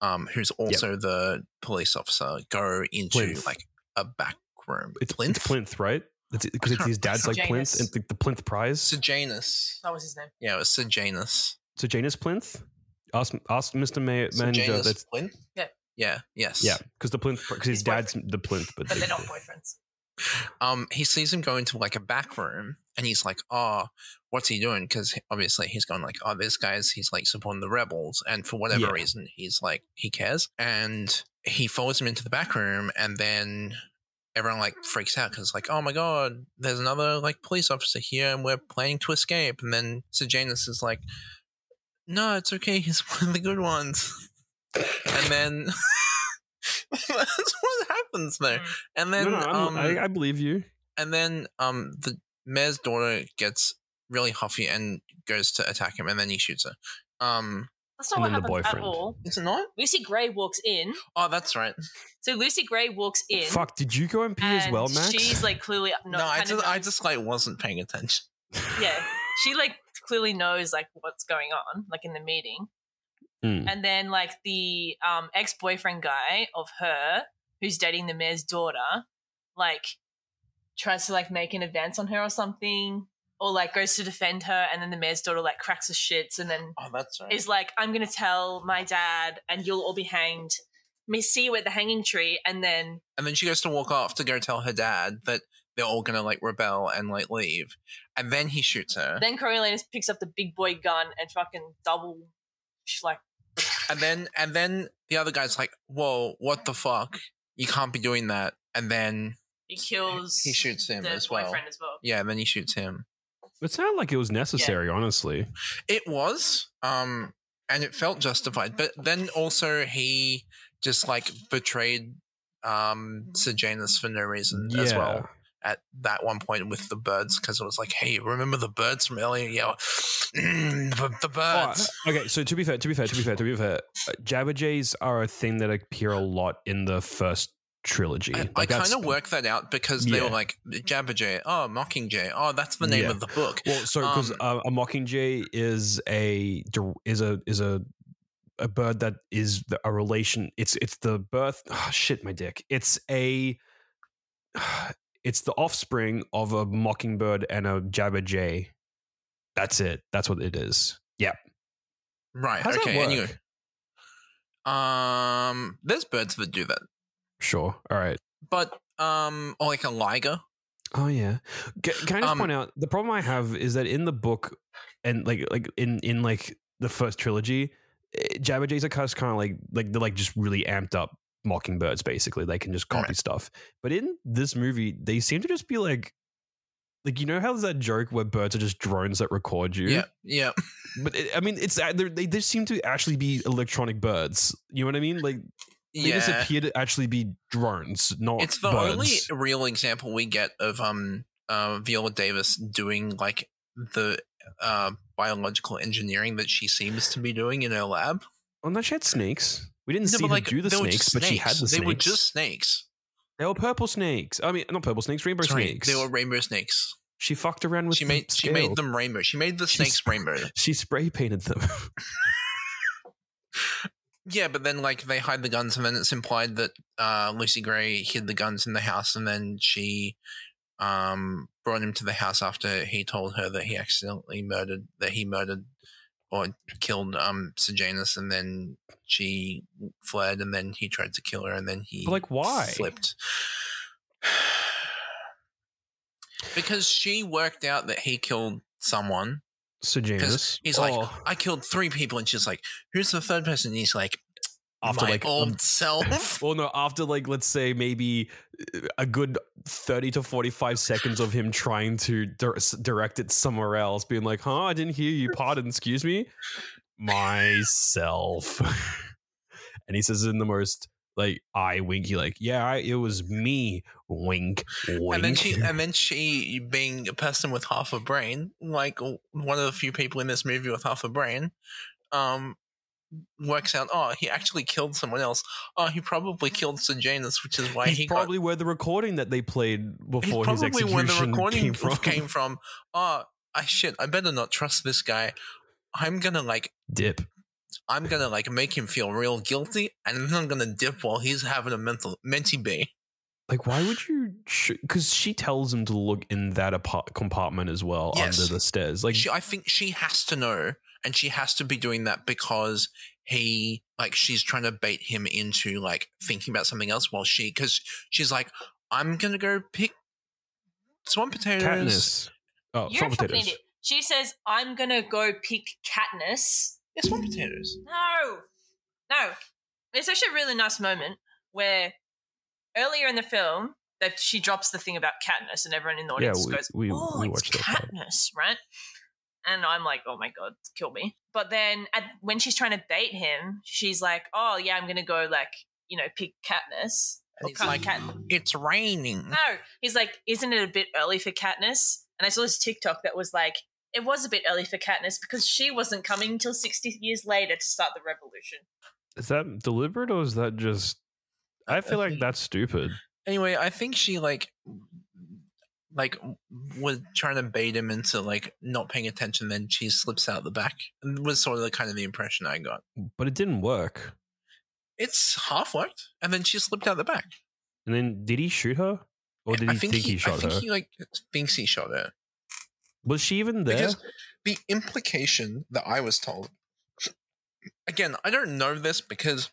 um, who's also the police officer, go into Plinth. like a back room. It's Plinth. It's Plinth, right? Because it's, it's his dad's like Plinth and the, the Plinth Prize. Sejanus. That was his name. Yeah, it was Sejanus. So Janus Plinth. Ask ask Mr. Mayor, Manager. Sejanus That's Plinth. Yeah. Yeah. Yes. yeah, because the Plinth because his His dad's the Plinth, but, But they- they're not boyfriends. um, he sees him go into like a back room and he's like, oh, what's he doing? Because obviously he's going like, oh, this guy's, he's like supporting the rebels. And for whatever Yeah. reason, he's like, he cares. And he follows him into the back room and then everyone like freaks out because like, oh my God, there's another like police officer here and we're planning to escape. And then Sejanus is like, no, it's okay. He's one of the good ones. and then that's what happens there. Mm. And then, no, no, I'm- um, I, I believe you. and then um the mayor's daughter gets really huffy and goes to attack him and then he shoots her um That's not And what then the at boyfriend. all. is it not Lucy Gray walks in. oh that's right So Lucy Gray walks in. Fuck, did you go and pee as and well, Max? She's like clearly no, no. i kind of just i just like wasn't paying attention yeah. She like clearly knows like what's going on, like in the meeting. Mm. And then like the um ex boyfriend guy of her, who's dating the mayor's daughter, like tries to like make an advance on her or something, or like goes to defend her, and then the mayor's daughter like cracks her shits, and then oh that's right is like, I'm gonna tell my dad, and you'll all be hanged. Me see you at the hanging tree, and then and then she goes to walk off to go tell her dad that they're all gonna like rebel and like leave, and then he shoots her, Then Coriolanus picks up the big boy gun and fucking double, sh- like, and then and then the other guy's like, "Whoa, what the fuck? You can't be doing that!" And then he kills. he shoots him as well. as well. Yeah, and then he shoots him. It sounded like it was necessary, honestly. It was, um, and it felt justified. But then also he just like betrayed um Sejanus for no reason as well at that one point with the birds because it was like, hey, remember the birds from earlier? Yeah, mm, the, the Oh, birds. okay, so to be fair, to be fair, to be fair, to be fair, uh, Jabberjays are a thing that appear a lot in the first trilogy. I, Like, I kind of worked that out because they Yeah. were like Jabberjay, oh Mockingjay, oh that's the name Yeah. of the book. Well, so because Um, uh, a mockingjay is a is a is a a bird that is a relation. It's it's the birth. Oh, shit, my dick. It's a it's the offspring of a mockingbird and a jabberjay. That's it. That's what it is. Yeah. Right. How's okay. Anyway, um, there's birds that do that, Sure. All right. but um, or like a liger. Oh yeah. Ca- Can I just Um, point out the problem I have is that in the book and like like in in like the first trilogy, eh, Jabberjays are kind of like like they're like just really amped up mockingbirds. Basically, they can just copy Right. stuff. But in this movie, they seem to just be like. Like you know how there's that joke where birds are just drones that record you, Yeah. Yeah. but it, I mean it's they just seem to actually be electronic birds. You know what I mean? Like they just Yeah. appear to actually be drones, not It's the birds. only real example we get of um uh Viola Davis doing like the uh biological engineering that she seems to be doing in her lab. Oh, no, she had snakes. We didn't No, see her like do the they were snakes, but she had the snakes. snakes. They were just snakes. They were purple snakes. I mean, not purple snakes, rainbow Sorry, snakes. they were rainbow snakes. she fucked around with. She the made she made them rainbow. She made the snakes rainbow. She spray painted them. Yeah, but then like they hide the guns, and then it's implied that uh, Lucy Gray hid the guns in the house, and then she um, brought him to the house after he told her that he accidentally murdered that he murdered or killed um, Sejanus, and then she fled, and then he tried to kill her, and then he But, like, why? flipped. because she worked out that he killed someone. Sejanus. he's like, Oh, I killed three people, and she's like, "Who's the third person?" And he's like, after my like old um, self. well, no, after like let's say maybe uh, a good thirty to forty-five seconds of him trying to dir- direct it somewhere else, being like, "Huh, I didn't hear you. Pardon, excuse me, myself." and he says it in the most like I winky, like, "Yeah, I, it was me." Wink, wink. and then she, and then she, being a person with half a brain, like one of the few people in this movie with half a brain, um, works out. Oh, he actually killed someone else. Oh, he probably killed Sejanus, which is why He's he probably where the recording that they played got. Before his execution where the recording came from. Came from. Oh, I shit! I better not trust this guy. I'm gonna like Dip. I'm gonna like make him feel real guilty, and then I'm gonna dip while he's having a mental mentee bee. Like, why would you? Because she tells him to look in that apart- compartment as well Yes. under the stairs. Like, she, I think she has to know, and she has to be doing that because he, like, she's trying to bait him into like thinking about something else while she, because she's like, I'm gonna go pick swamp potatoes. Katniss. Oh, You're swamp potatoes. She says, I'm gonna go pick Katniss. Yeah, swamp potatoes. No, no. It's actually a really nice moment where earlier in the film that she drops the thing about Katniss, and everyone in the Yeah, audience we- goes, we- "Oh, we it's watched. Katniss, right?" And I'm like, "Oh my god, kill me!" But then at, when she's trying to bait him, she's like, "Oh yeah, I'm gonna go like you know pick Katniss." And he's like, Kat- It's raining. no, he's like, "Isn't it a bit early for Katniss?" And I saw this TikTok that was like, "It was a bit early for Katniss because she wasn't coming until 60 years later to start the revolution." Is that deliberate or is that just? I feel like that's stupid. Anyway, I think she like, like was trying to bait him into like not paying attention. Then she slips out the back. And was sort of the kind of the impression I got. But it didn't work. It's half worked, and then she slipped out the back. And then did he shoot her, or did I he think, he, I shot I think her? he like thinks he shot her. Was she even there? Because the implication that I was told, again, I don't know this because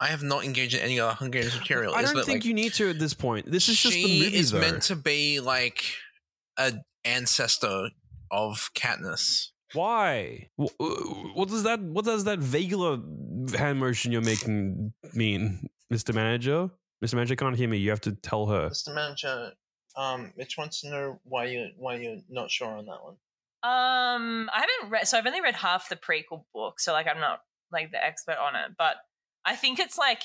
I have not engaged in any other Hunger Games material. I don't think like, you need to at this point. This is just she the movie, is though. meant to be like a ancestor of Katniss. Why? What does that? What does that vaguer hand motion you're making mean, Mister Manager? Mister Manager can't hear me. You have to tell her. Mr. Manager, um, Mitch wants to know why you why you're not sure on that one. Um, I haven't read, so I've only read half the prequel book, so like I'm not like the expert on it, but I think it's like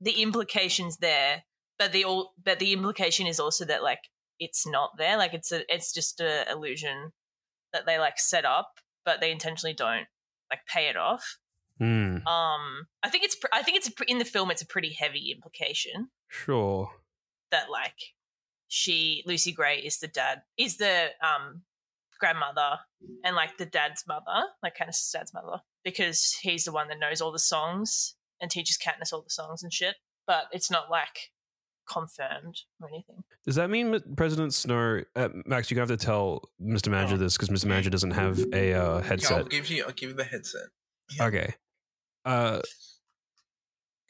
the implications there, but the all, but the implication is also that like it's not there, like it's a, it's just a illusion that they like set up, but they intentionally don't like pay it off. Hmm. Um, I think it's, I think it's a, in the film, it's a pretty heavy implication Sure. that like she Lucy Gray is the dad is the um grandmother and like the dad's mother, like Katniss' dad's mother, because he's the one that knows all the songs and teaches Katniss all the songs and shit. But it's not like confirmed or anything. Does that mean President Snow, uh, Max? You're gonna have to tell Mister Manager Oh. this because Mister Manager doesn't have a uh, Yeah, I'll give you I'll give you the headset. Okay. Uh,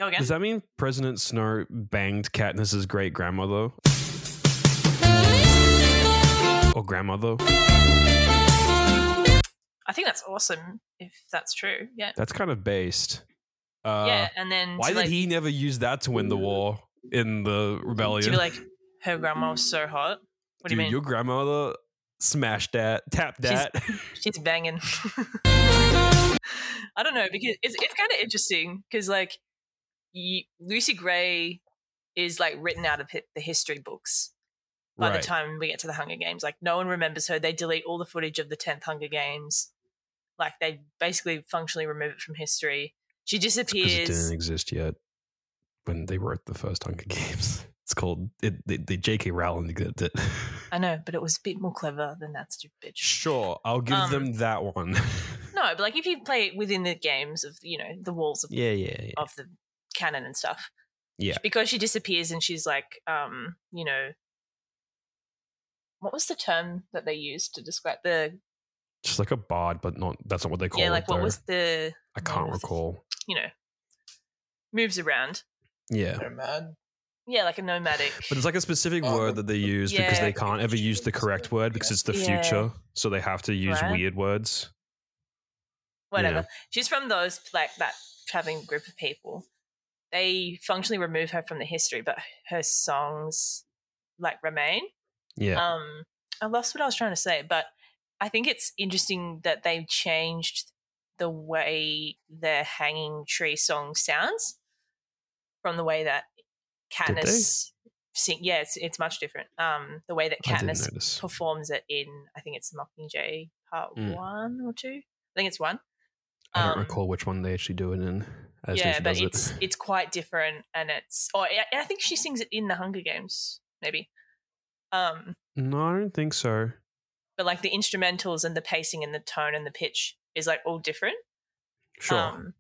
Go again. does that mean President Snow banged Katniss's great grandmother or grandmother? I think that's awesome if that's true. Yeah. That's kind of based. Uh, yeah. And then Why did like, he never use that to win the war in the rebellion? to be like her grandma was so hot? What do Dude, you mean? your grandmother smashed that, tapped that. She's banging. I don't know because it's it's kind of interesting because like you, Lucy Gray is like written out of hi- the history books by right. the time we get to the Hunger Games. Like no one remembers her. They delete all the footage of the tenth Hunger Games. Like they basically functionally remove it from history. She disappears. it didn't exist yet when they wrote the first Hunger Games. It's called it. The, the J.K. Rowling did it. I know, but it was a bit more clever than that stupid bitch. sure, I'll give Um, them that one. No, but like if you play it within the games of you know the walls of yeah, yeah, yeah. of the canon and stuff. Yeah. Because she disappears and she's like, um, you know, what was the term that they used to describe the Just like a bard, but not. That's not what they call yeah, it. like what though. was the I can't name of the- recall. you know moves around. Yeah. They're mad. Yeah, like a nomadic. But it's like a specific Oh, word that they use because they can't ever use the correct word because it's the Yeah. future. So they have to use Right. weird words. whatever. Yeah. She's from those like that traveling group of people. They functionally remove her from the history, but her songs like remain. Yeah. Um, I lost what I was trying to say, but I think it's interesting that they've changed the way the Hanging Tree song sounds from the way that Katniss sing. Yeah, it's it's much different. Um, the way that Katniss performs it in I think it's Mockingjay Part Mm. One or Two. I think it's one. I don't um, recall which one they actually do it in. As yeah, but it's it. it's quite different, and it's. Oh, I I think she sings it in the Hunger Games, maybe. Um, No, I don't think so. but like the instrumentals and the pacing and the tone and the pitch is like all different. Sure. Um,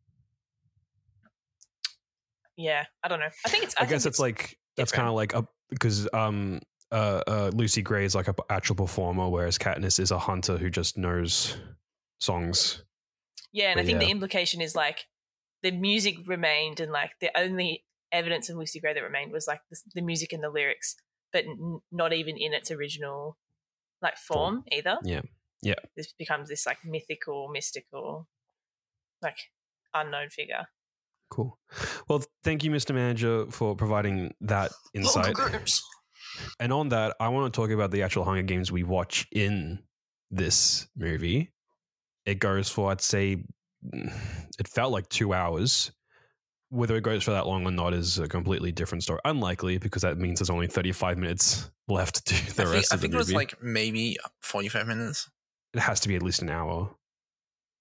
yeah, I don't know. I think it's. I, I, guess it's like that's kind of like a because um uh, uh Lucy Gray is like a actual performer, whereas Katniss is a hunter who just knows songs. Yeah, and I but think the implication is like the music remained, and like the only evidence of Lucy Gray that remained was like the, the music and the lyrics, but n- not even in its original like form, Form. either. Yeah. Yeah. This becomes this like mythical, mystical, like unknown figure. Cool. Well, thank you, Mr. Manager, for providing that insight. And on that, I want to talk about the actual Hunger Games we watch in this movie. It goes for, I'd say, it felt like two hours. Whether it goes for that long or not is a completely different story. Unlikely, because that means there's only 35 minutes left to the I rest I of the think it was like maybe 45 minutes. it has to be at least an hour.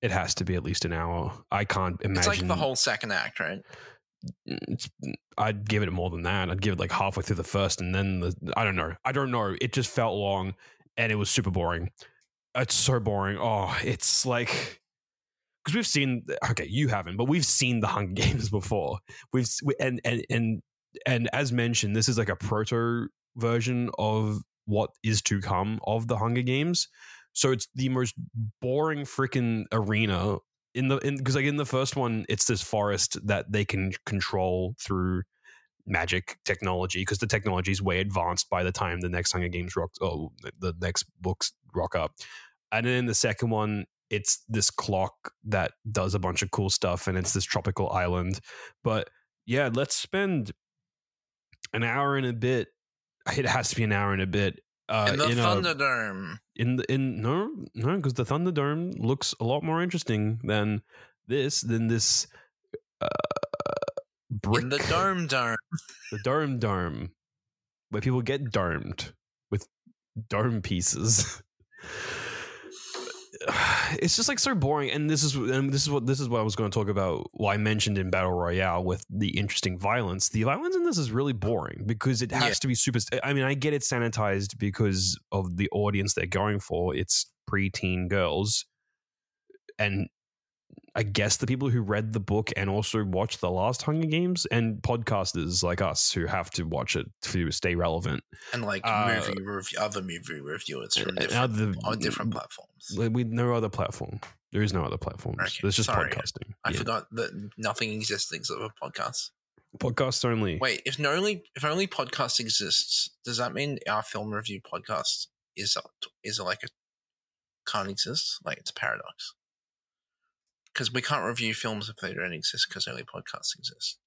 It has to be at least an hour. I can't imagine. It's like the whole second act, right? Mm, it's, mm, I'd give it more than that. I'd give it like halfway through the first, and then the I don't know. I don't know. It just felt long, and it was super boring. It's so boring. Oh, it's like because we've seen. Okay, you haven't, but we've seen the Hunger Games before. We've we- and and and and as mentioned, this is like a proto version of what is to come of the Hunger Games. So it's the most boring freaking arena in the in because like in the first one, it's this forest that they can control through magic technology because the technology is way advanced by the time the next Hunger Games rock oh the next books rock up. And then in the second one, it's this clock that does a bunch of cool stuff and it's this tropical island. But yeah, let's spend an hour and a bit. It has to be an hour and a bit. Uh, in the in a- in the in no no because the Thunderdome looks a lot more interesting than this than this uh, brick In the Dome Dome. the dome dome where people get domed with dome pieces. It's just like so boring, and this is and this is what this is what I was going to talk about. What I mentioned in Battle Royale with the interesting violence. The violence in this is really boring because it has Yeah. to be super. I mean, I get it sanitized because of the audience they're going for. It's preteen girls, and I guess the people who read the book and also watched the last Hunger Games and podcasters like us who have to watch it to stay relevant. And like Uh, movie review, other movie reviewers from different, other- on different platforms. With no other platform. There is no other platform. Okay, There's just sorry. podcasting. I Yeah. forgot that nothing exists except for podcasts. Podcasts only. Wait, if no only if only podcast exists, does that mean our film review podcast is is like a can't exist? Like it's a paradox. Because we can't review films if they don't exist because only podcasts exist.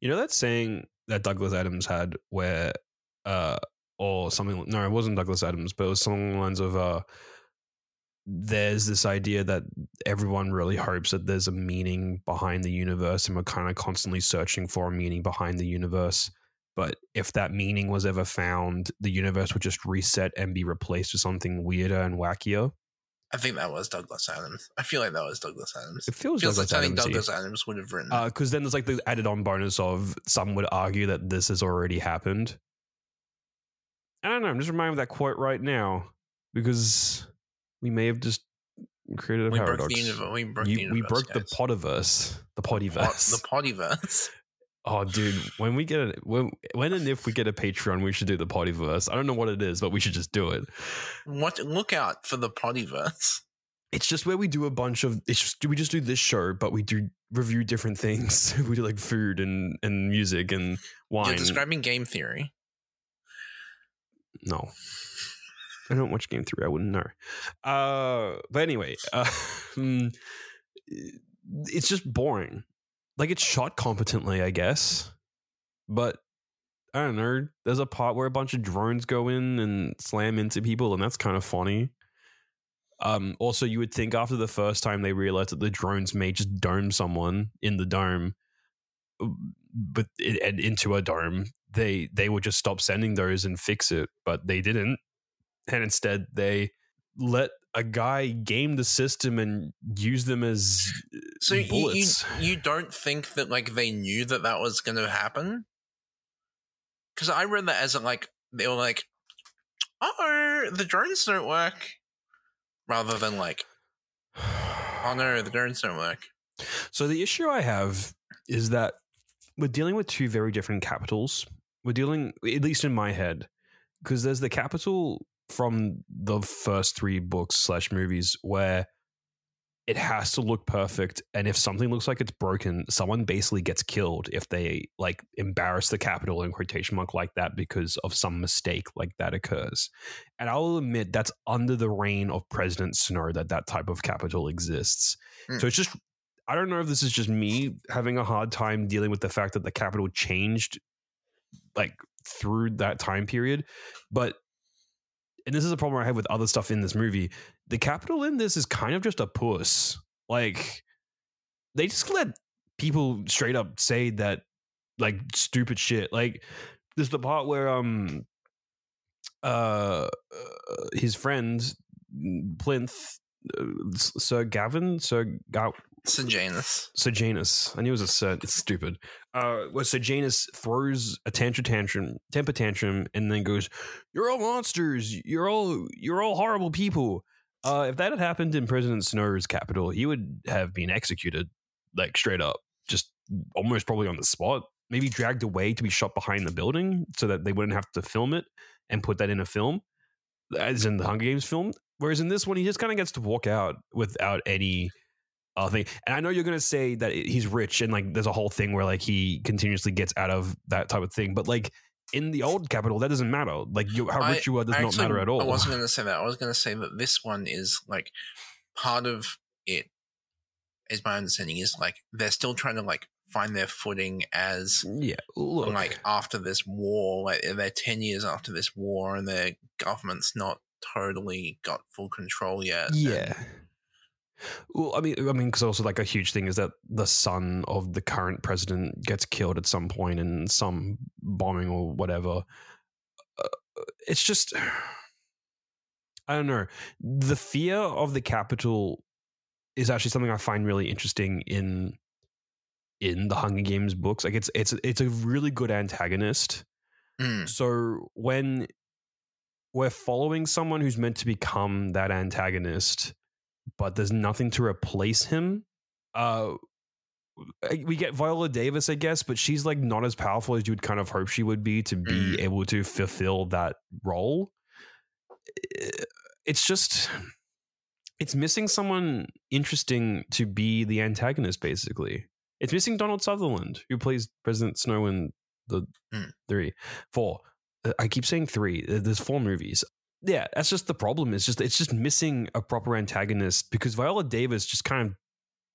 You know that saying that Douglas Adams had where uh or something no, it wasn't Douglas Adams, but it was something along the lines of uh there's this idea that everyone really hopes that there's a meaning behind the universe and we're kind of constantly searching for a meaning behind the universe. But if that meaning was ever found, the universe would just reset and be replaced with something weirder and wackier. I think that was Douglas Adams. I feel like that was Douglas Adams. It feels, feels Douglas like Adams-y. Douglas Adams would have written. Uh, because then there's like the added on bonus of some would argue that this has already happened. I don't know. I'm just reminded of that quote right now because we may have just created a we broke paradox. the universe. We broke You- the universe. we broke the guys. potiverse. The Pot- potiverse. the podyverse. Oh, dude, when we get a, when when and if we get a Patreon, we should do the potiverse. I don't know what it is, but we should just do it. what? Look out for the podyverse. It's just where we do a bunch of. It's just, we just do this show, but we do review different things. we do like food and and music and wine. You're describing game theory. No. I don't watch Game Theory. I wouldn't know. Uh, but anyway, uh, it's just boring. Like it's shot competently, I guess, but I don't know. There's a part where a bunch of drones go in and slam into people, and that's kind of funny. Um, also, you would think after the first time they realized that the drones may just dome someone in the dome, but and into a dome, they they would just stop sending those and fix it, but they didn't, and instead they let a guy game the system and use them as So you, you you don't think that like they knew that that was going to happen? Because I read that as like they were like, "Oh, the drones don't work," rather than like, "Oh no, the drones don't work." So the issue I have is that we're dealing with two very different Capitols. We're dealing, at least in my head, because there's the Capitol from the first three books slash movies where it has to look perfect, and if something looks like it's broken, someone basically gets killed if they like embarrass the Capitol in quotation mark like that because of some mistake like that occurs. And I'll admit that's under the reign of President Snow that that type of Capitol exists. Mm. So it's just I don't know if this is just me having a hard time dealing with the fact that the Capitol changed like through that time period, but and this is a problem I have with other stuff in this movie. The Capitol in this is kind of just a puss. Like they just let people straight up say that like stupid shit. Like there's the part where um uh, his friend Plinth uh, Sir Gavin Sir Ga- Sejanus. Sejanus. I knew it was a Sir. It's stupid. Uh, where Sejanus throws a tantrum tantrum, temper tantrum, and then goes, "You're all monsters. You're all you're all horrible people." Uh, if that had happened in President Snow's Capitol, he would have been executed, like straight up, just almost probably on the spot. Maybe dragged away to be shot behind the building so that they wouldn't have to film it and put that in a film. as in the Hunger Games film. Whereas in this one, he just kind of gets to walk out without any uh, thing. And I know you're going to say that he's rich and like there's a whole thing where like he continuously gets out of that type of thing. But like in the old Capitol, that doesn't matter. Like you, how I- rich you are does I not actually- matter at all. I wasn't going to say that. I was going to say that this one is like part of it. Is my understanding is like they're still trying to like find their footing as yeah, look, like after this war. Like they're ten years after this war, and their government's not totally got full control yet. and- Yeah. Well, I mean, I mean, because also like a huge thing is that the son of the current president gets killed at some point in some bombing or whatever. Uh, it's just, I don't know. The fear of the Capitol is actually something I find really interesting in in the Hunger Games books. Like it's it's it's a really good antagonist. Mm, So when we're following someone who's meant to become that antagonist, but there's nothing to replace him, uh, we get Viola Davis, I guess, but she's like not as powerful as you would kind of hope she would be to be Mm. able to fulfill that role. It's just. It's missing someone interesting to be the antagonist, basically. It's missing Donald Sutherland, who plays President Snow in the Mm. three, four. I keep saying three. There's four movies. Yeah, that's just the problem. It's just it's just missing a proper antagonist because Viola Davis just kind of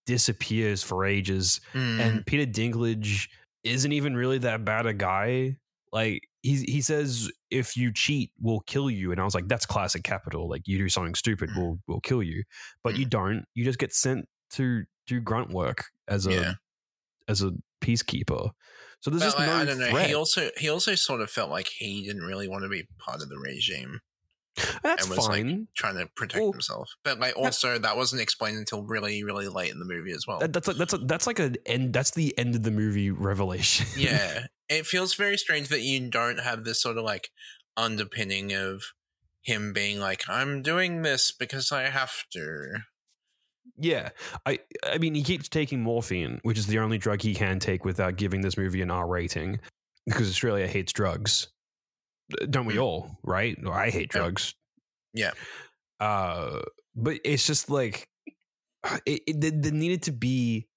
disappears for ages, mm, and Peter Dinklage isn't even really that bad a guy. Like he he says, if you cheat, we'll kill you, and I was like, that's classic Capitol. Like you do something stupid, Mm. we'll we'll kill you, but you don't. You just get sent to do grunt work as a yeah. as a peacekeeper. So there's But, just no I don't know. threat. He also he also sort of felt like he didn't really want to be part of the regime, That's and was, like, fine. trying to protect Well, himself. But like also that wasn't explained until really really late in the movie as well. That, that's a, that's a, that's like an end. That's the end of the movie revelation. yeah, it feels very strange that you don't have this sort of like underpinning of him being like, "I'm doing this because I have to." yeah. I I mean, he keeps taking morphine, which is the only drug he can take without giving this movie an R rating, because Australia hates drugs. Don't we Mm. all? Right? I hate drugs. Yeah. Uh, but it's just like it, it there- there needed to be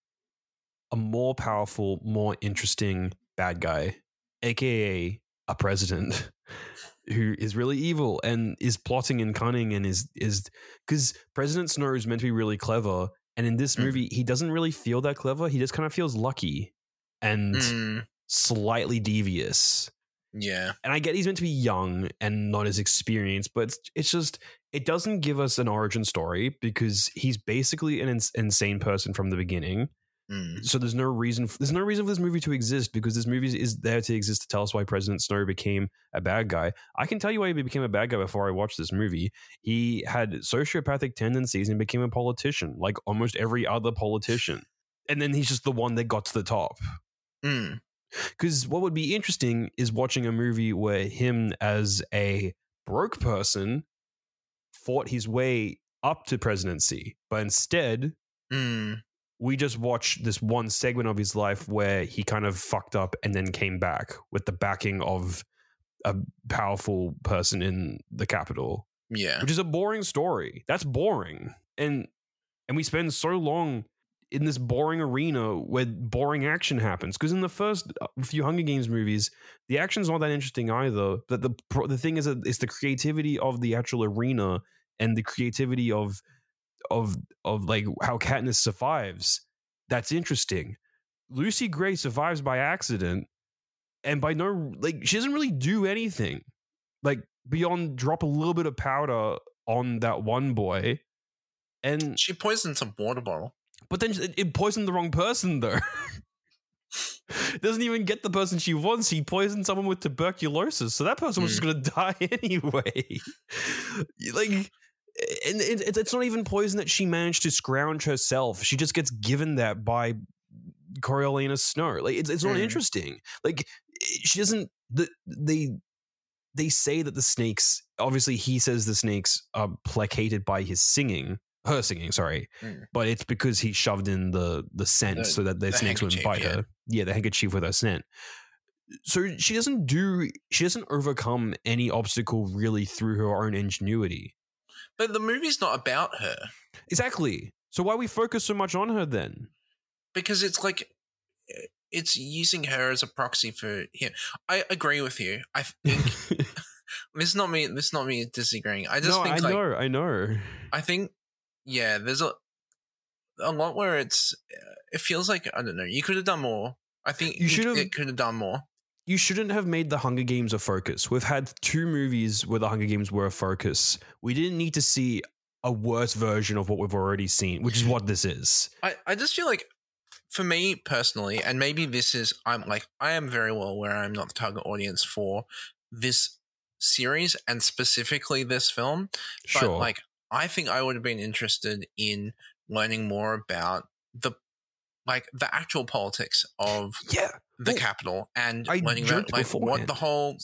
a more powerful, more interesting bad guy, aka a president who is really evil and is plotting and cunning and is is because President Snow is meant to be really clever, and in this Mhm. movie he doesn't really feel that clever. He just kind of feels lucky and Mm, slightly devious yeah, and I get he's meant to be young and not as experienced, but it's, it's just it doesn't give us an origin story because he's basically an ins- insane person from the beginning. mm, So there's no reason there's no reason for this movie to exist because this movie is there to exist to tell us why President Snow became a bad guy. I can tell you why he became a bad guy before I watched this movie. He had sociopathic tendencies and became a politician, like almost every other politician. And then he's just the one that got to the top. mm, Because what would be interesting is watching a movie where him as a broke person fought his way up to presidency. But instead, mm, we just watch this one segment of his life where he kind of fucked up and then came back with the backing of a powerful person in the Capitol yeah, which is a boring story. That's boring. And and we spend so long in this boring arena where boring action happens. Because in the first uh, few Hunger Games movies, the action's not that interesting either. But the the thing is that it's the creativity of the actual arena and the creativity of of of like how Katniss survives. That's interesting. Lucy Gray survives by accident, and by no like she doesn't really do anything like beyond drop a little bit of powder on that one boy and she poisoned some water bottle. But then it, poisoned the wrong person though doesn't even get the person she wants he poisoned someone with tuberculosis so that person was just gonna die anyway like and it, it's- it's not even poison that she managed to scrounge herself she just gets given that by Coriolanus Snow. Like it's it's not Mm. interesting. Like she doesn't. The they they say that the snakes. Obviously, he says the snakes are placated by his singing, her singing. Sorry, Mm. but it's because he shoved in the the scent The- so that the, the snakes wouldn't bite handkerchief, her. Yeah, the handkerchief with her scent. so she doesn't do she doesn't overcome any obstacle really through her own ingenuity. But the movie's not about her Exactly. So why we focus so much on her then? because it's like it's using her as a proxy for him. I agree with you. I think this is not me. This is not me disagreeing. I just no, think I like know, I know. I think yeah, there's a a lot where it's uh, it feels like I don't know. You could have done more. I think You should've- It could have done more. You shouldn't have made the Hunger Games a focus. We've had two movies where the Hunger Games were a focus. We didn't need to see a worse version of what we've already seen, which is what this is. I, I just feel like for me personally, and maybe this is I'm like I am very well aware I'm not the target audience for this series and specifically this film. But Sure. like I think I would have been interested in learning more about the like the actual politics of yeah. the Well, Capitol and I learning about like what the whole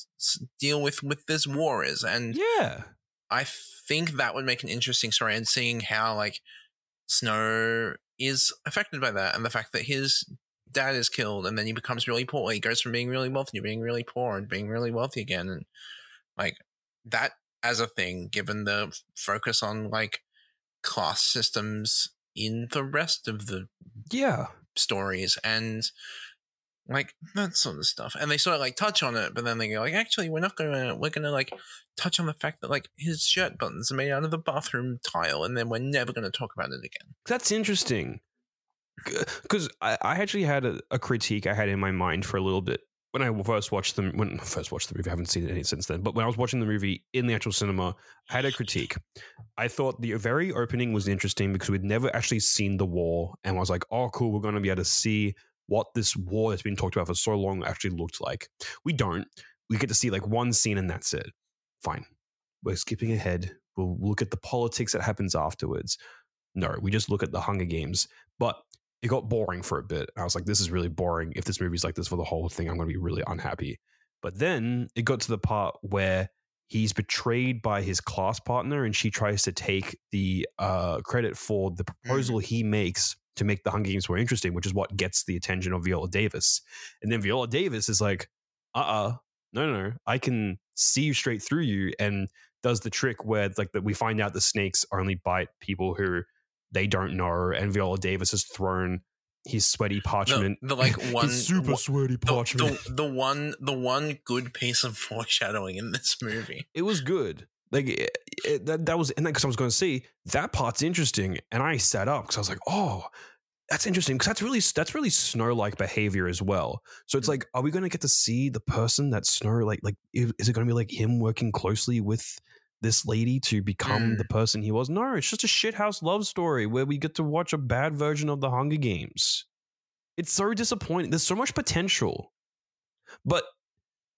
deal with with this war is and Yeah. I think that would make an interesting story and seeing how like Snow is affected by that and the fact that his dad is killed and then he becomes really poor. He goes from being really wealthy to being really poor and being really wealthy again. And like that as a thing, given the focus on like class systems in the rest of the Yeah. stories and like that sort of stuff. And they sort of like touch on it, but then they go like, actually, we're not gonna we're gonna like touch on the fact that like his shirt buttons are made out of the bathroom tile, and then we're never gonna talk about it again. That's interesting. Because I, I actually had a, a critique I had in my mind for a little bit when I first watched them. When I first watched the movie, I haven't seen it any since then. But when I was watching the movie in the actual cinema, I had a critique. I thought the very opening was interesting because we'd never actually seen the war, and I was like, "Oh, cool, we're going to be able to see what this war that's been talked about for so long actually looked like." We don't. We get to see like one scene, and that's it. Fine. We're skipping ahead. We'll look at the politics that happens afterwards. No, we just look at the Hunger Games. But it got boring for a bit. I was like, this is really boring. If this movie's like this for the whole thing, I'm going to be really unhappy. But then it got to the part where he's betrayed by his class partner and she tries to take the uh, credit for the proposal he makes to make the Hunger Games more interesting, which is what gets the attention of Viola Davis. And then Viola Davis is like, uh uh no, no, no, I can see you straight through you and does the trick where like that we find out the snakes only bite people who they don't know, and Viola Davis has thrown his sweaty parchment. The, the like one his super one- sweaty parchment. the, the one the one good piece of foreshadowing in this movie. it was good. Like it, it- that, that was, and because I was going to say that part's interesting, and I sat up because I was like, oh, that's interesting because that's really that's really Snow like behavior as well. So it's hmm. like, are we going to get to see the person that Snow like like is is it going to be like him working closely with this lady to become Mm. the person he was? No, it's just a shithouse love story where we get to watch a bad version of the Hunger Games. It's so disappointing. There's so much potential, but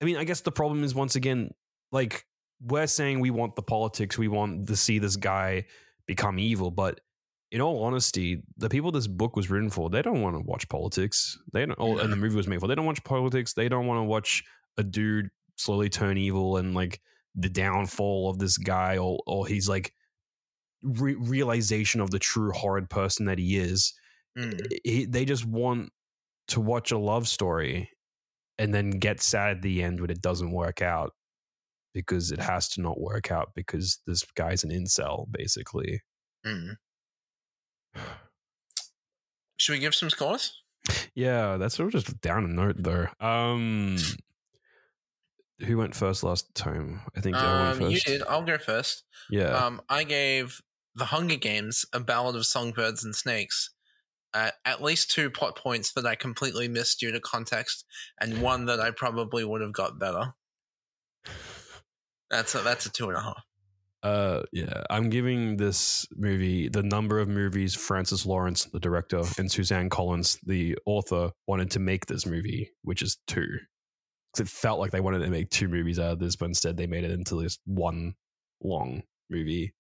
I mean, I guess the problem is once again, like we're saying we want the politics, we want to see this guy become evil, but in all honesty, the people this book was written for, they don't want to watch politics. They don't, or, and the movie was made for. They don't watch politics. They don't want to watch a dude slowly turn evil and like the downfall of this guy, or or he's like re- realization of the true horrid person that he is. Mm. He- they just want to watch a love story and then get sad at the end when it doesn't work out because it has to not work out because this guy's an incel basically Mm. Should we give some scores? yeah that's sort of just down a note though um who went first last time i think I Um, you did. I'll go first. yeah Um, I gave The Hunger Games, A Ballad of Songbirds and Snakes, uh, at least two plot points that I completely missed due to context, and one that I probably would have got better. That's a that's a two and a half. Uh, yeah, I'm giving this movie the number of movies Francis Lawrence, the director, and Suzanne Collins, the author, wanted to make this movie, which is two. It felt like they wanted to make two movies out of this, but instead they made it into this one long movie.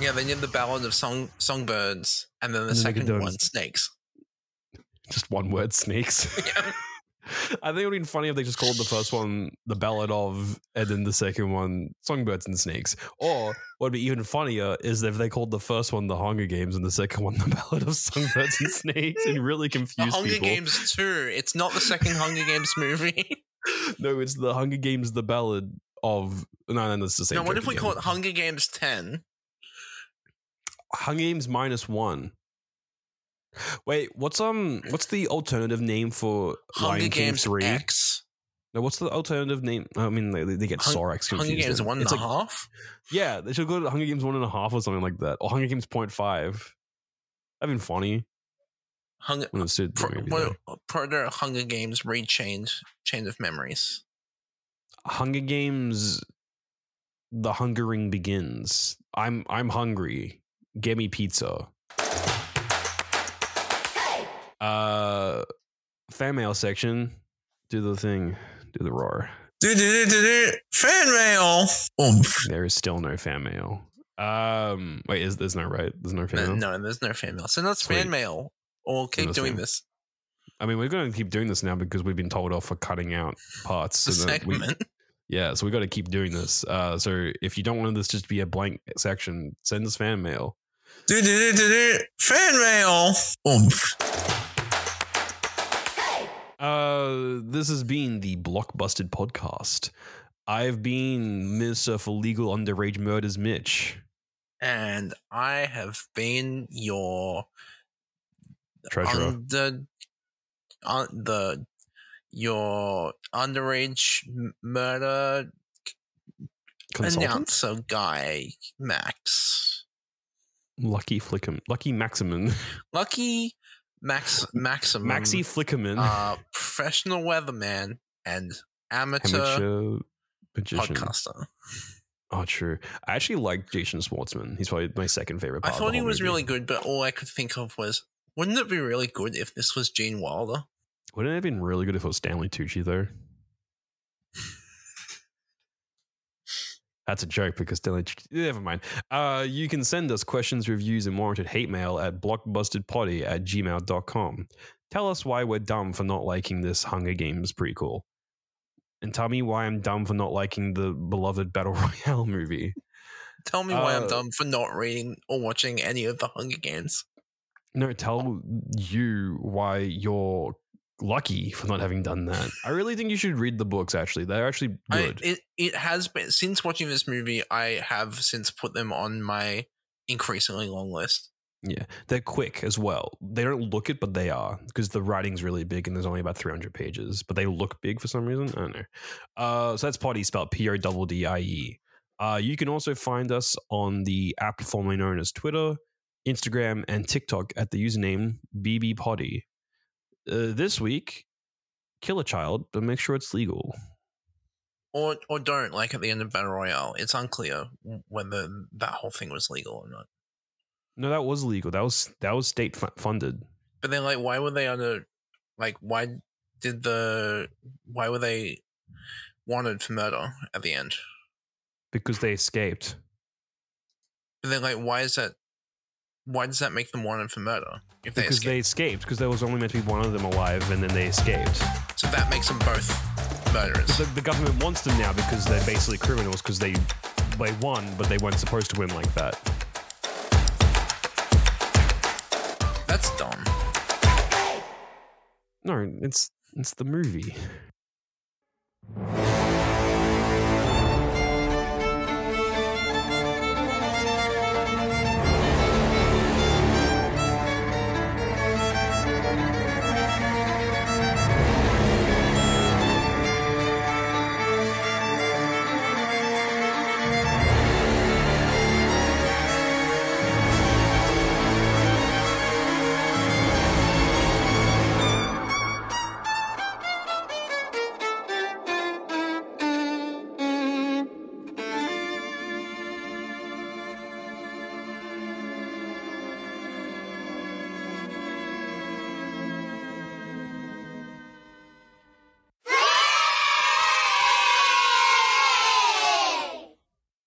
Yeah, they did the Ballad of Song Songbirds, and then the And then second one, Snakes. Just one word, snakes. Yeah. I think it would have been funny if they just called the first one the Ballad of, and then the second one Songbirds and Snakes. Or what would be even funnier is if they called the first one the Hunger Games and the second one the Ballad of Songbirds and Snakes, and really The confuse Hunger people. Games 2. It's not the second Hunger Games movie. No, it's the Hunger Games, the Ballad of. No, no, that's the same. now, what if we again. call it Hunger Games 10? Hunger Games minus one? Wait, what's um, what's the alternative name for Hunger Lion King Games three? X. No, what's the alternative name? I mean, they, they get Hun- Sorax confused. Hunger Games one and a half. Yeah, they should go to Hunger Games one and a half or something like that, or Hunger Games point five. That'd been funny Hunger Pro, what, though. Hunger Games read chain chain of memories. Hunger Games, the hungering begins. I'm I'm hungry. Get me pizza. Uh, fan mail section. Do the thing. Do the roar. Do, do, do, fan mail. Oomph. There is still no fan mail. Um, wait, is there's no right? There's no fan No, mail. no, there's no fan mail. So us Sweet. fan mail, or keep doing fan- this. I mean, we're going to keep doing this now because we've been told off for cutting out parts. The and then we- segment. yeah, so we got to keep doing this. Uh, so if you don't want this just to be a blank section, send us fan mail. Fan mail. Oomph. Uh, this has been the Blockbusted podcast. I've been Minister for Legal Underage Murders, Mitch. And I have been your Treasurer. under on the your underage murder Consultant? announcer guy, Max. Lucky Flickum. Lucky Maximin. Lucky Max Maximum. Maxi Flickerman. uh, professional weatherman and amateur, Amateur podcaster. Oh, true. I actually like Jason Schwartzman. He's probably my second favorite I part. of the thought he was movie. really good, but all I could think of was, wouldn't it be really good if this was Gene Wilder? Wouldn't it have been really good if it was Stanley Tucci, though? That's a joke because Stanley. Never mind. Uh, you can send us questions, reviews, and warranted hate mail at blockbustedpoddie at gmail.com. Tell us why we're dumb for not liking this Hunger Games prequel. And tell me why I'm dumb for not liking the beloved Battle Royale movie. Tell me why I'm Uh, dumb for not reading or watching any of the Hunger Games. No, tell you why you're lucky for not having done that. I really think you should read the books, actually. They're actually I, good. it it has been since watching this movie. I have since put them on my increasingly long list. Yeah, they're quick as well. They don't look it, but they are because the writing's really big and there's only about 300 pages, but they look big for some reason. I don't know. Uh, so that's Poddie spelled P O D D I E. Uh, you can also find us on the app formerly known as Twitter, Instagram, and TikTok at the username BB Poddie. Uh, this week, kill a child, but make sure it's legal. Or or don't like at the end of Battle Royale. It's unclear whether that whole thing was legal or not. No, that was legal. That was that was state fu- funded. But then, like, why were they under? Like, why did the? Why were they wanted for murder at the end? because they escaped. But then, like, why is that? Why does that make them wanted for murder? If they Because escape? they escaped. Because there was only meant to be one of them alive, and then they escaped. so that makes them both murderers. The, the government wants them now because they're basically criminals because they they won, but they weren't supposed to win like that. That's dumb. No, it's it's the movie.